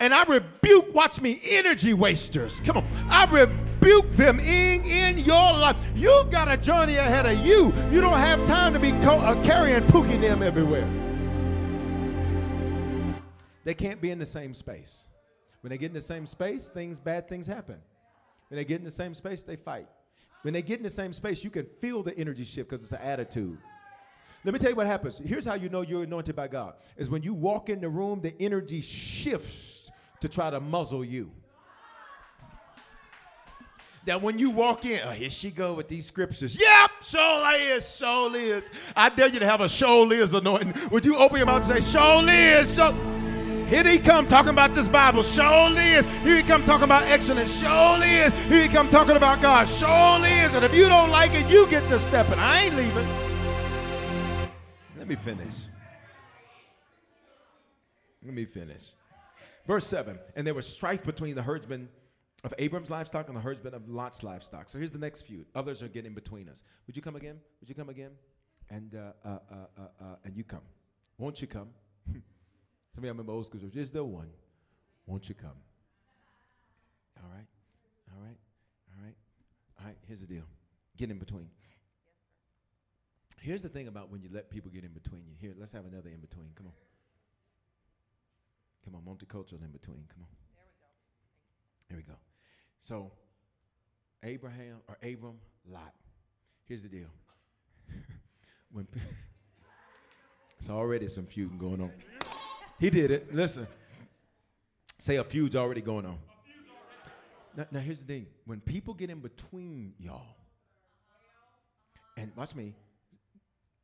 And I rebuke, watch me, energy wasters. Come on. I rebuke them in, in your life. You've got a journey ahead of you. You don't have time to be co- uh, carrying pooking them everywhere. They can't be in the same space. When they get in the same space, things, bad things happen. When they get in the same space, they fight. When they get in the same space, you can feel the energy shift because it's an attitude. Let me tell you what happens. Here's how you know you're anointed by God. Is when you walk in the room, the energy shifts to try to muzzle you. That when you walk in, oh, here she go with these scriptures. Yep, soul is, soul is. I dare you to have a soul is anointing. Would you open your mouth and say, soul is, so here he come talking about this Bible. Surely is. Here he come talking about excellence. Surely is. Here he come talking about God. Surely is. And if you don't like it, you get to stepping. I ain't leaving. Let me finish. Let me finish. Verse 7. And there was strife between the herdsmen of Abram's livestock and the herdsmen of Lot's livestock. So here's the next feud. Others are getting between us. Would you come again? Would you come again? And uh, uh, uh, uh, uh and you come. Won't you come? Some of y'all remember old school. Is there one? Won't you come? All right, all right, all right, all right. Here's the deal get in between. Here's the thing about when you let people get in between you. Here, let's have another in between. Come on. Come on, multicultural in between. Come on. There we go. Here we go. So, Abraham or Abram, Lot. Here's the deal. when it's already some feuding going on. He did it. Listen. Say a feud's already going on. Now, now here's the thing. When people get in between y'all, and watch me,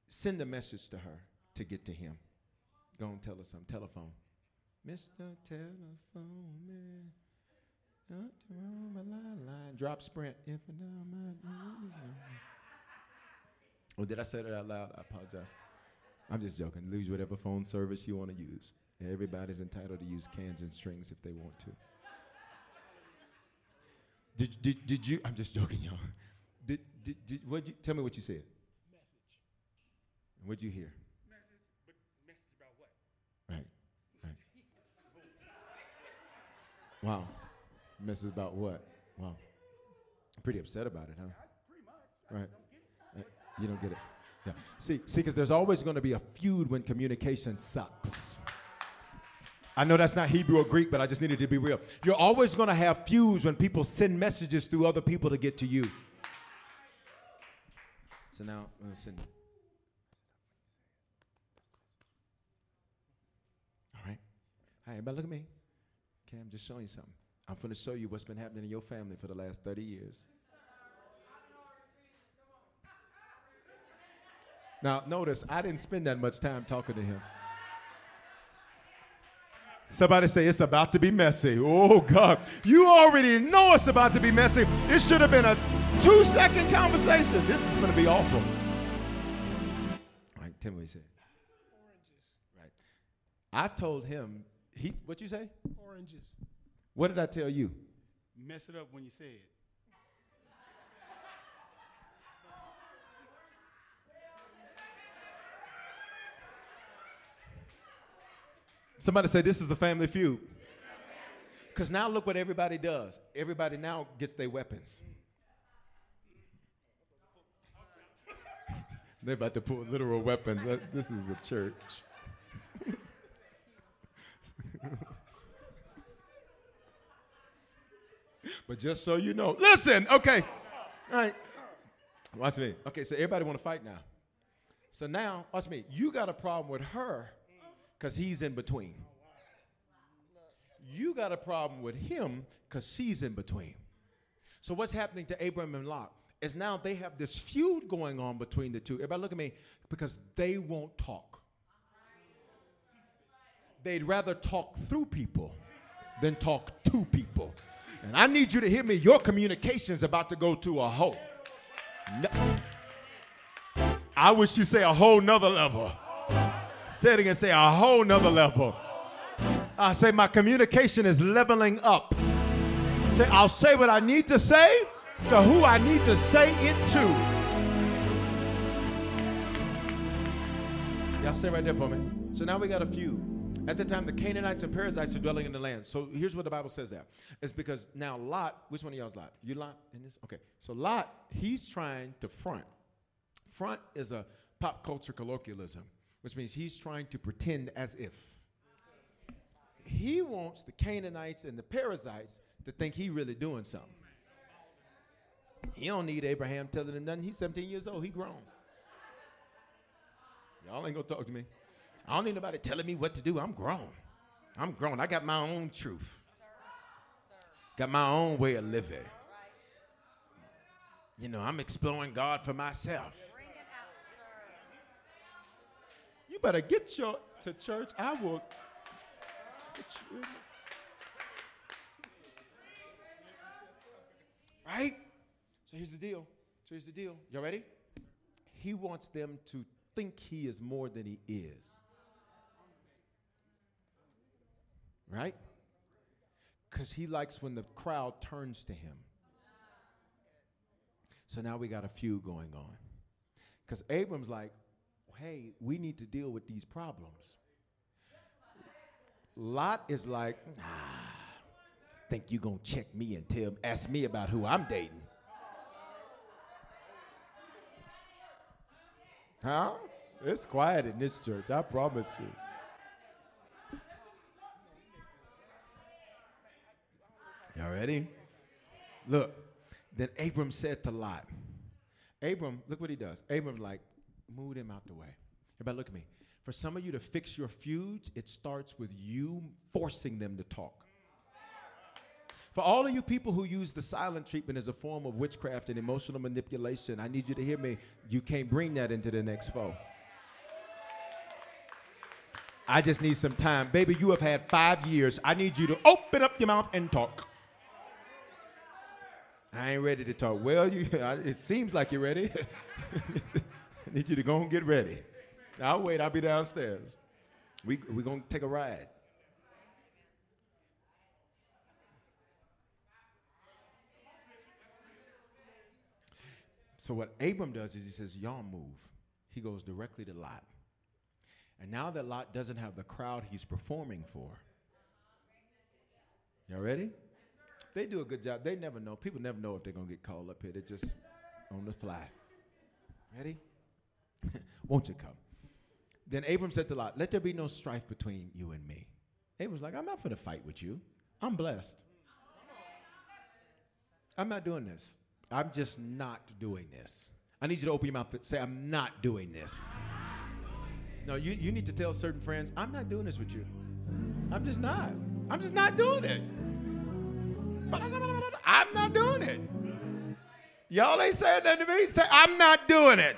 send a message to her to get to him. Go and tell her something. Telephone. Mr. Telephone Man. Drop sprint. If Oh, did I say that out loud? I apologize. I'm just joking. Lose whatever phone service you want to use. Everybody's entitled to use cans and strings if they want to. Did, did, did you? I'm just joking, y'all. Did, did, did what you tell me what you said? Message. What'd you hear? Message, but message about what? Right, right. Wow. Message about what? Wow. Pretty upset about it, huh? I Right. don't get it. Uh, You don't get it. Yeah. See, see, because there's always going to be a feud when communication sucks. I know that's not Hebrew or Greek, but I just needed to be real. You're always going to have feuds when people send messages through other people to get to you. So now, listen. All right. Hi, everybody, look at me. I'm just showing you something. I'm going to show you what's been happening in your family for the last 30 years. Now, notice I didn't spend that much time talking to him. Somebody say it's about to be messy. Oh, God. You already know it's about to be messy. It should have been a two second conversation. This is going to be awful. All right, me what he said. Right. I told him, he, what you say? Oranges. What did I tell you? Mess it up when you say it. Somebody say this is a family feud. Because now look what everybody does. Everybody now gets their weapons. They're about to pull literal weapons. This is a church. but just so you know, listen, okay. All right. Watch me. Okay, so everybody want to fight now. So now, watch me. You got a problem with her because he's in between. You got a problem with him because she's in between. So what's happening to Abram and Lot is now they have this feud going on between the two. Everybody look at me because they won't talk. They'd rather talk through people than talk to people. And I need you to hear me. Your communication is about to go to a whole. No- I wish you say a whole nother level. It again, say a whole nother level. I say my communication is leveling up. Say I'll say what I need to say to who I need to say it to. Y'all stay right there for me. So now we got a few. At the time, the Canaanites and Perizzites are dwelling in the land. So here's what the Bible says there. It's because now Lot, which one of y'all's Lot? You Lot in this? Okay. So Lot, he's trying to front. Front is a pop culture colloquialism, which means he's trying to pretend as if. He wants the Canaanites and the Perizzites to think he really doing something. He don't need Abraham telling him nothing. He's 17 years old. He grown. Y'all ain't gonna talk to me. I don't need nobody telling me what to do. I'm grown. I'm grown. I got my own truth. Got my own way of living. You know, I'm exploring God for myself. You better get your to church. I will. Right? So here's the deal. So here's the deal. Y'all ready? He wants them to think he is more than he is. Right? Because he likes when the crowd turns to him. So now we got a feud going on. Because Abram's like, hey, we need to deal with these problems. Lot is like, nah, think you gonna check me and tell, ask me about who I'm dating. Huh? It's quiet in this church, I promise you. Y'all ready? Look, then Abram said to Lot, Abram, look what he does. Abram, like, moved him out the way. Everybody, look at me. For some of you to fix your feuds, it starts with you forcing them to talk. For all of you people who use the silent treatment as a form of witchcraft and emotional manipulation, I need you to hear me. You can't bring that into the next foe. I just need some time. Baby, you have had five years. I need you to open up your mouth and talk. I ain't ready to talk. Well, you, it seems like you're ready. I need you to go and get ready. I'll wait. I'll be downstairs. We, we're going to take a ride. So what Abram does is he says, Y'all move. He goes directly to Lot. And now that Lot doesn't have the crowd he's performing for. Y'all ready? They do a good job. They never know. People never know if they're gonna get called up here. They're just on the fly. Ready? Won't you come? Then Abram said to Lot, Let there be no strife between you and me. Abram's like, I'm not gonna fight with you. I'm blessed. I'm not doing this. I'm just not doing this. I need you to open your mouth and say, I'm not doing this. No, you, you need to tell certain friends, I'm not doing this with you. I'm just not. I'm just not doing it. I'm not doing it. Y'all ain't saying nothing to me. Say, I'm not doing it.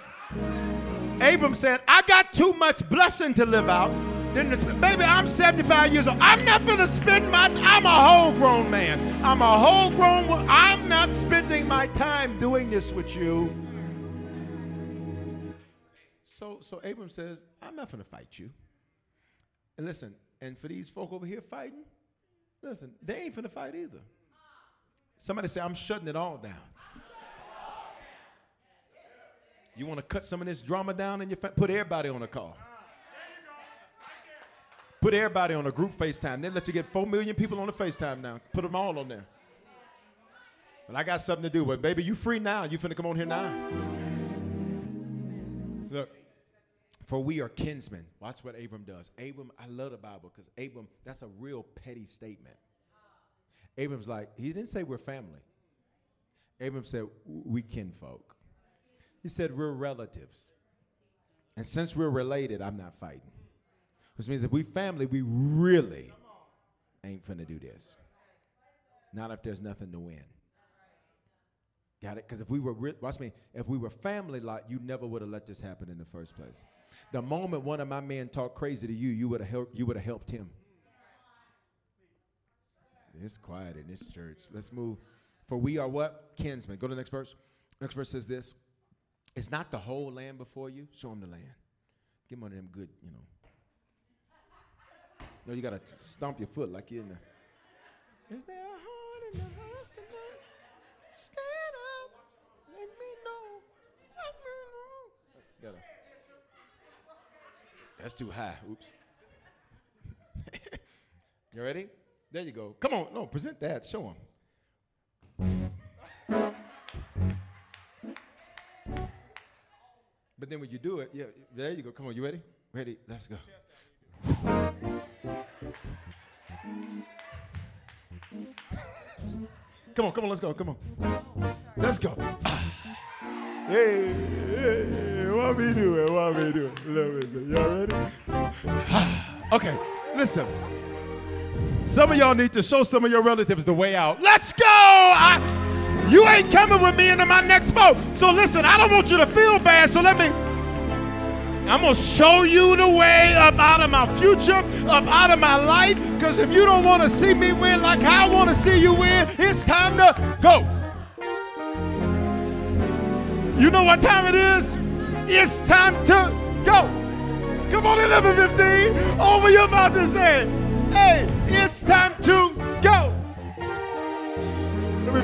Abram said, I got too much blessing to live out. Then this, baby, I'm 75 years old. I'm not gonna spend my I'm a whole grown man. I'm a whole grown I'm not spending my time doing this with you. So so Abram says, I'm not gonna fight you. And listen, and for these folk over here fighting, listen, they ain't gonna fight either. Somebody say, I'm shutting it all down. You want to cut some of this drama down your fa- put everybody on a call. Put everybody on a group FaceTime. Then let you get four million people on the FaceTime now. Put them all on there. But I got something to do. But baby, you free now. You finna come on here now. Look, for we are kinsmen. Watch what Abram does. Abram, I love the Bible because Abram, that's a real petty statement. Abram's like, he didn't say we're family. Abram said, we kinfolk. He said, we're relatives. And since we're related, I'm not fighting. Which means if we family, we really ain't finna do this. Not if there's nothing to win. Got it? Because if we were, re- watch me, if we were family like, you never would have let this happen in the first place. The moment one of my men talked crazy to you, you would have helped, you would have helped him. It's quiet in this church. Let's move. For we are what? Kinsmen. Go to the next verse. Next verse says this. It's not the whole land before you. Show them the land. Give them one of them good, you know. No, you gotta stomp your foot like you're in the. Is there a heart in the house tonight? Stand up, let me know. Let me know. Gotta. That's too high. Oops. you ready? There you go. Come on, no, present that. Show them. But then when you do it, yeah, there you go. Come on, you ready? Ready? Let's go. come on, come on, let's go. Come on. Let's go. Hey, hey, what we doing? What we doing? Y'all ready? okay, listen. Some of y'all need to show some of your relatives the way out. Let's go! I, you ain't coming with me into my next boat. So listen, I don't want you to feel bad. So let me. I'm gonna show you the way up out of my future, up out of my life. Because if you don't want to see me win like I want to see you win, it's time to go. You know what time it is? It's time to go. Come on, 11:15. Open your mouth and say, "Hey,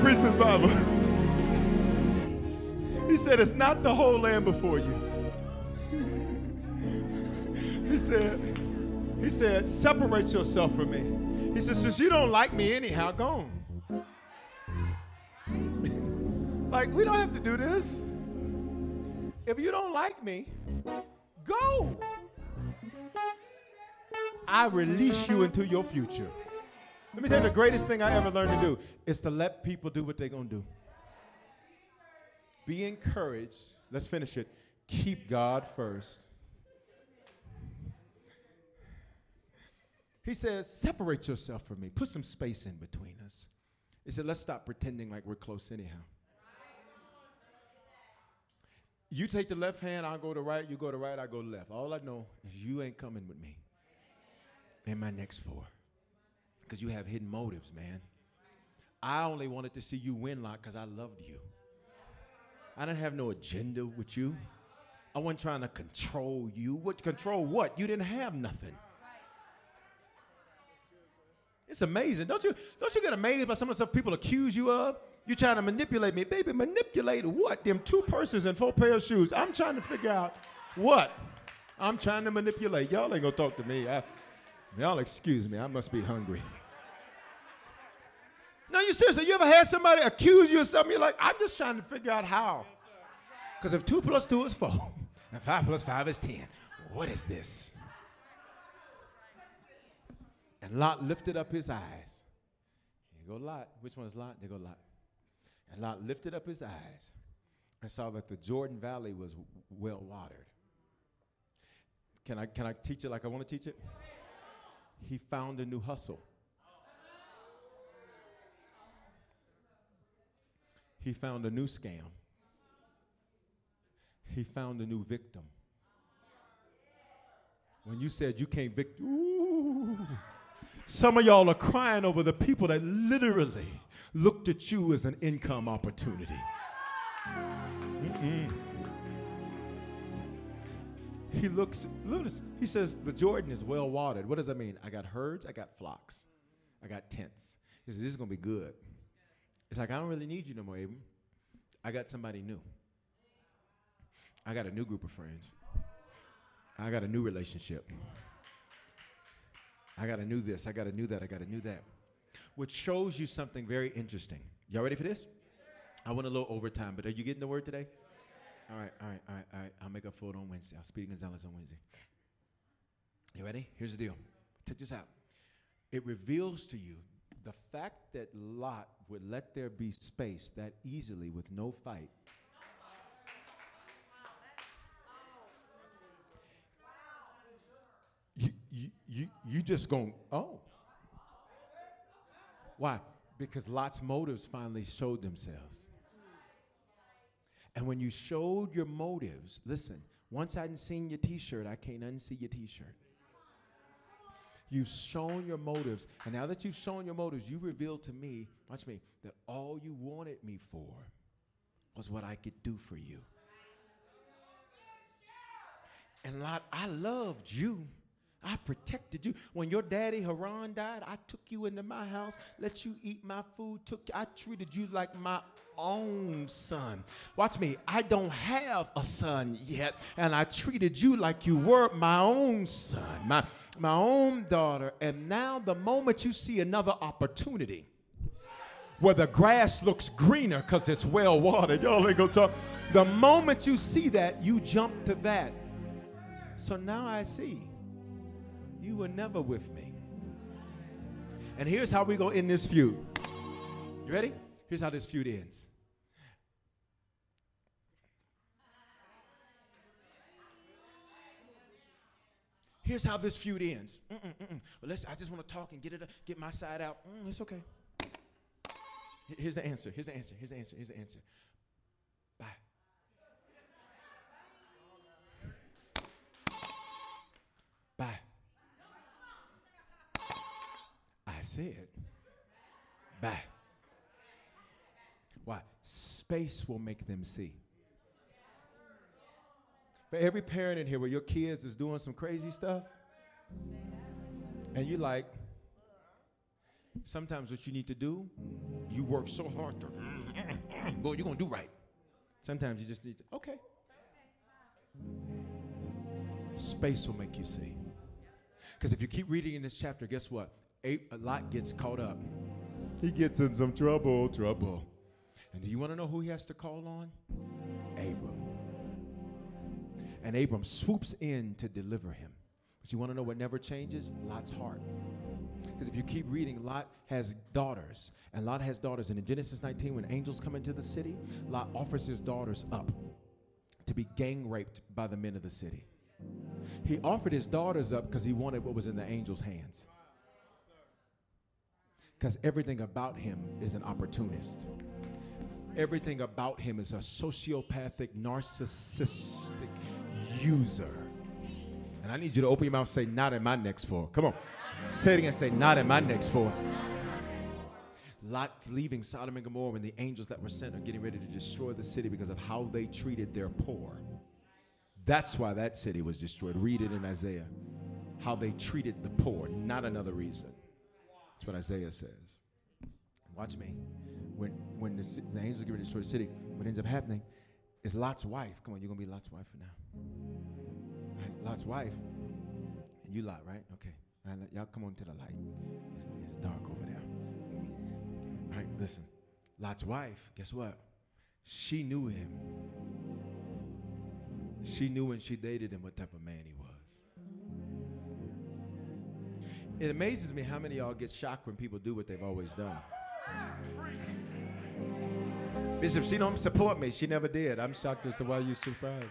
Me Bible. He said, "It's not the whole land before you." He said, He said, Separate yourself from me. He said, Since you don't like me anyhow, go on. like, we don't have to do this. If you don't like me, go. I release you into your future. Let me tell you the greatest thing I ever learned to do is to let people do what they're going to do. Be encouraged. Let's finish it. Keep God first. He says, separate yourself from me. Put some space in between us. He said, let's stop pretending like we're close anyhow. You take the left hand, I'll go to right, you go to right, I go to left. All I know is you ain't coming with me in my next four. Because you have hidden motives, man. I only wanted to see you win lot because I loved you. I didn't have no agenda with you. I wasn't trying to control you. What control what? You didn't have nothing. It's amazing. Don't you don't you get amazed by some of the stuff people accuse you of? You trying to manipulate me. Baby, manipulate what? Them two persons and four pair of shoes. I'm trying to figure out what I'm trying to manipulate. Y'all ain't gonna talk to me. I, y'all excuse me. I must be hungry. No, you seriously, you ever had somebody accuse you of something? You're like, I'm just trying to figure out how. Because if two plus two is four, and five plus five is ten, what is this? And Lot lifted up his eyes. Here go Lot. Which one is Lot? There go Lot. And Lot lifted up his eyes and saw that the Jordan Valley was w- well watered. Can I, can I teach it like I want to teach it? He found a new hustle. He found a new scam. He found a new victim. When you said you can't vict, ooh. Some of y'all are crying over the people that literally looked at you as an income opportunity. Mm-mm. He looks, notice, he says, the Jordan is well watered. What does that mean? I got herds, I got flocks, I got tents. He says, this is going to be good. It's like, I don't really need you no more, Abram. I got somebody new. I got a new group of friends. I got a new relationship. I got a new this, I got a new that, I got a new that. Which shows you something very interesting. Y'all ready for this? I went a little overtime, but are you getting the word today? All right, all right, all right, all right. I'll make for it on Wednesday. I'll speak Gonzalez on Wednesday. You ready? Here's the deal. Check this out. It reveals to you the fact that Lot would let there be space that easily with no fight. You, you, you, you just going, oh. Why? Because Lot's motives finally showed themselves. And when you showed your motives, listen, once I would seen your t shirt, I can't unsee your t shirt. You've shown your motives. And now that you've shown your motives, you revealed to me, watch me, that all you wanted me for was what I could do for you. And Lot, I loved you. I protected you. When your daddy Haran died, I took you into my house, let you eat my food, took I treated you like my own son. Watch me. I don't have a son yet, and I treated you like you were my own son, my my own daughter. And now the moment you see another opportunity where the grass looks greener because it's well watered, y'all ain't gonna talk. The moment you see that, you jump to that. So now I see you were never with me. And here's how we go in this feud. You ready? Here's how this feud ends. Here's how this feud ends. Well, let's. I just want to talk and get it, get my side out. Mm, it's okay. Here's the answer. Here's the answer. Here's the answer. Here's the answer. Bye. Bye. I said, bye. Why? Space will make them see. For every parent in here where your kids is doing some crazy stuff, and you like, sometimes what you need to do, you work so hard to, boy, you're gonna do right. Sometimes you just need to, okay. Space will make you see. Because if you keep reading in this chapter, guess what? A Lot gets caught up. He gets in some trouble, trouble. And do you want to know who he has to call on? Abram. And Abram swoops in to deliver him. But you want to know what never changes? Lot's heart. Because if you keep reading, Lot has daughters. And Lot has daughters. And in Genesis 19, when angels come into the city, Lot offers his daughters up to be gang raped by the men of the city. He offered his daughters up because he wanted what was in the angels' hands. Because everything about him is an opportunist. Everything about him is a sociopathic, narcissistic user. And I need you to open your mouth and say, Not in my next four. Come on. Say it again. Say, Not in my next four. Lot leaving Sodom and Gomorrah when the angels that were sent are getting ready to destroy the city because of how they treated their poor. That's why that city was destroyed. Read it in Isaiah. How they treated the poor, not another reason. That's what Isaiah says. Watch me. When when the, the angels ready to destroy the city, what ends up happening is Lot's wife. Come on, you're gonna be Lot's wife for now. Right, Lot's wife, and you Lot, right? Okay. Y'all come on to the light. It's, it's dark over there. Right, listen. Lot's wife, guess what? She knew him. She knew when she dated him what type of man he was. It amazes me how many y'all get shocked when people do what they've always done. Bishop, she don't support me. She never did. I'm shocked as to why you're surprised.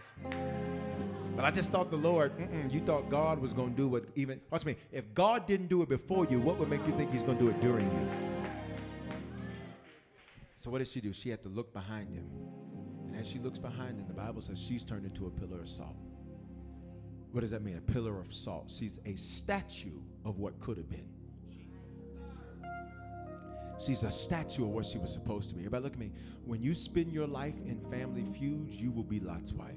But I just thought the Lord, you thought God was going to do what even, watch me, if God didn't do it before you, what would make you think he's going to do it during you? So what did she do? She had to look behind him. And as she looks behind him, the Bible says she's turned into a pillar of salt. What does that mean? A pillar of salt. She's a statue of what could have been. She's a statue of what she was supposed to be. Everybody, look at me. When you spend your life in family feuds, you will be Lot's wife.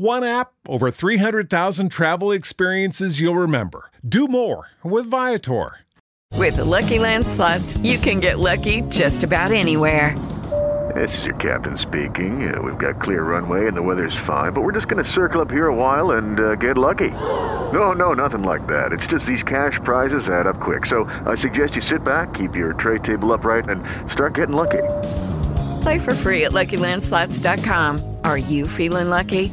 One app, over 300,000 travel experiences you'll remember. Do more with Viator. With the Lucky Land slots, you can get lucky just about anywhere. This is your captain speaking. Uh, we've got clear runway and the weather's fine, but we're just going to circle up here a while and uh, get lucky. No, no, nothing like that. It's just these cash prizes add up quick. So I suggest you sit back, keep your tray table upright, and start getting lucky. Play for free at LuckyLandSlots.com. Are you feeling lucky?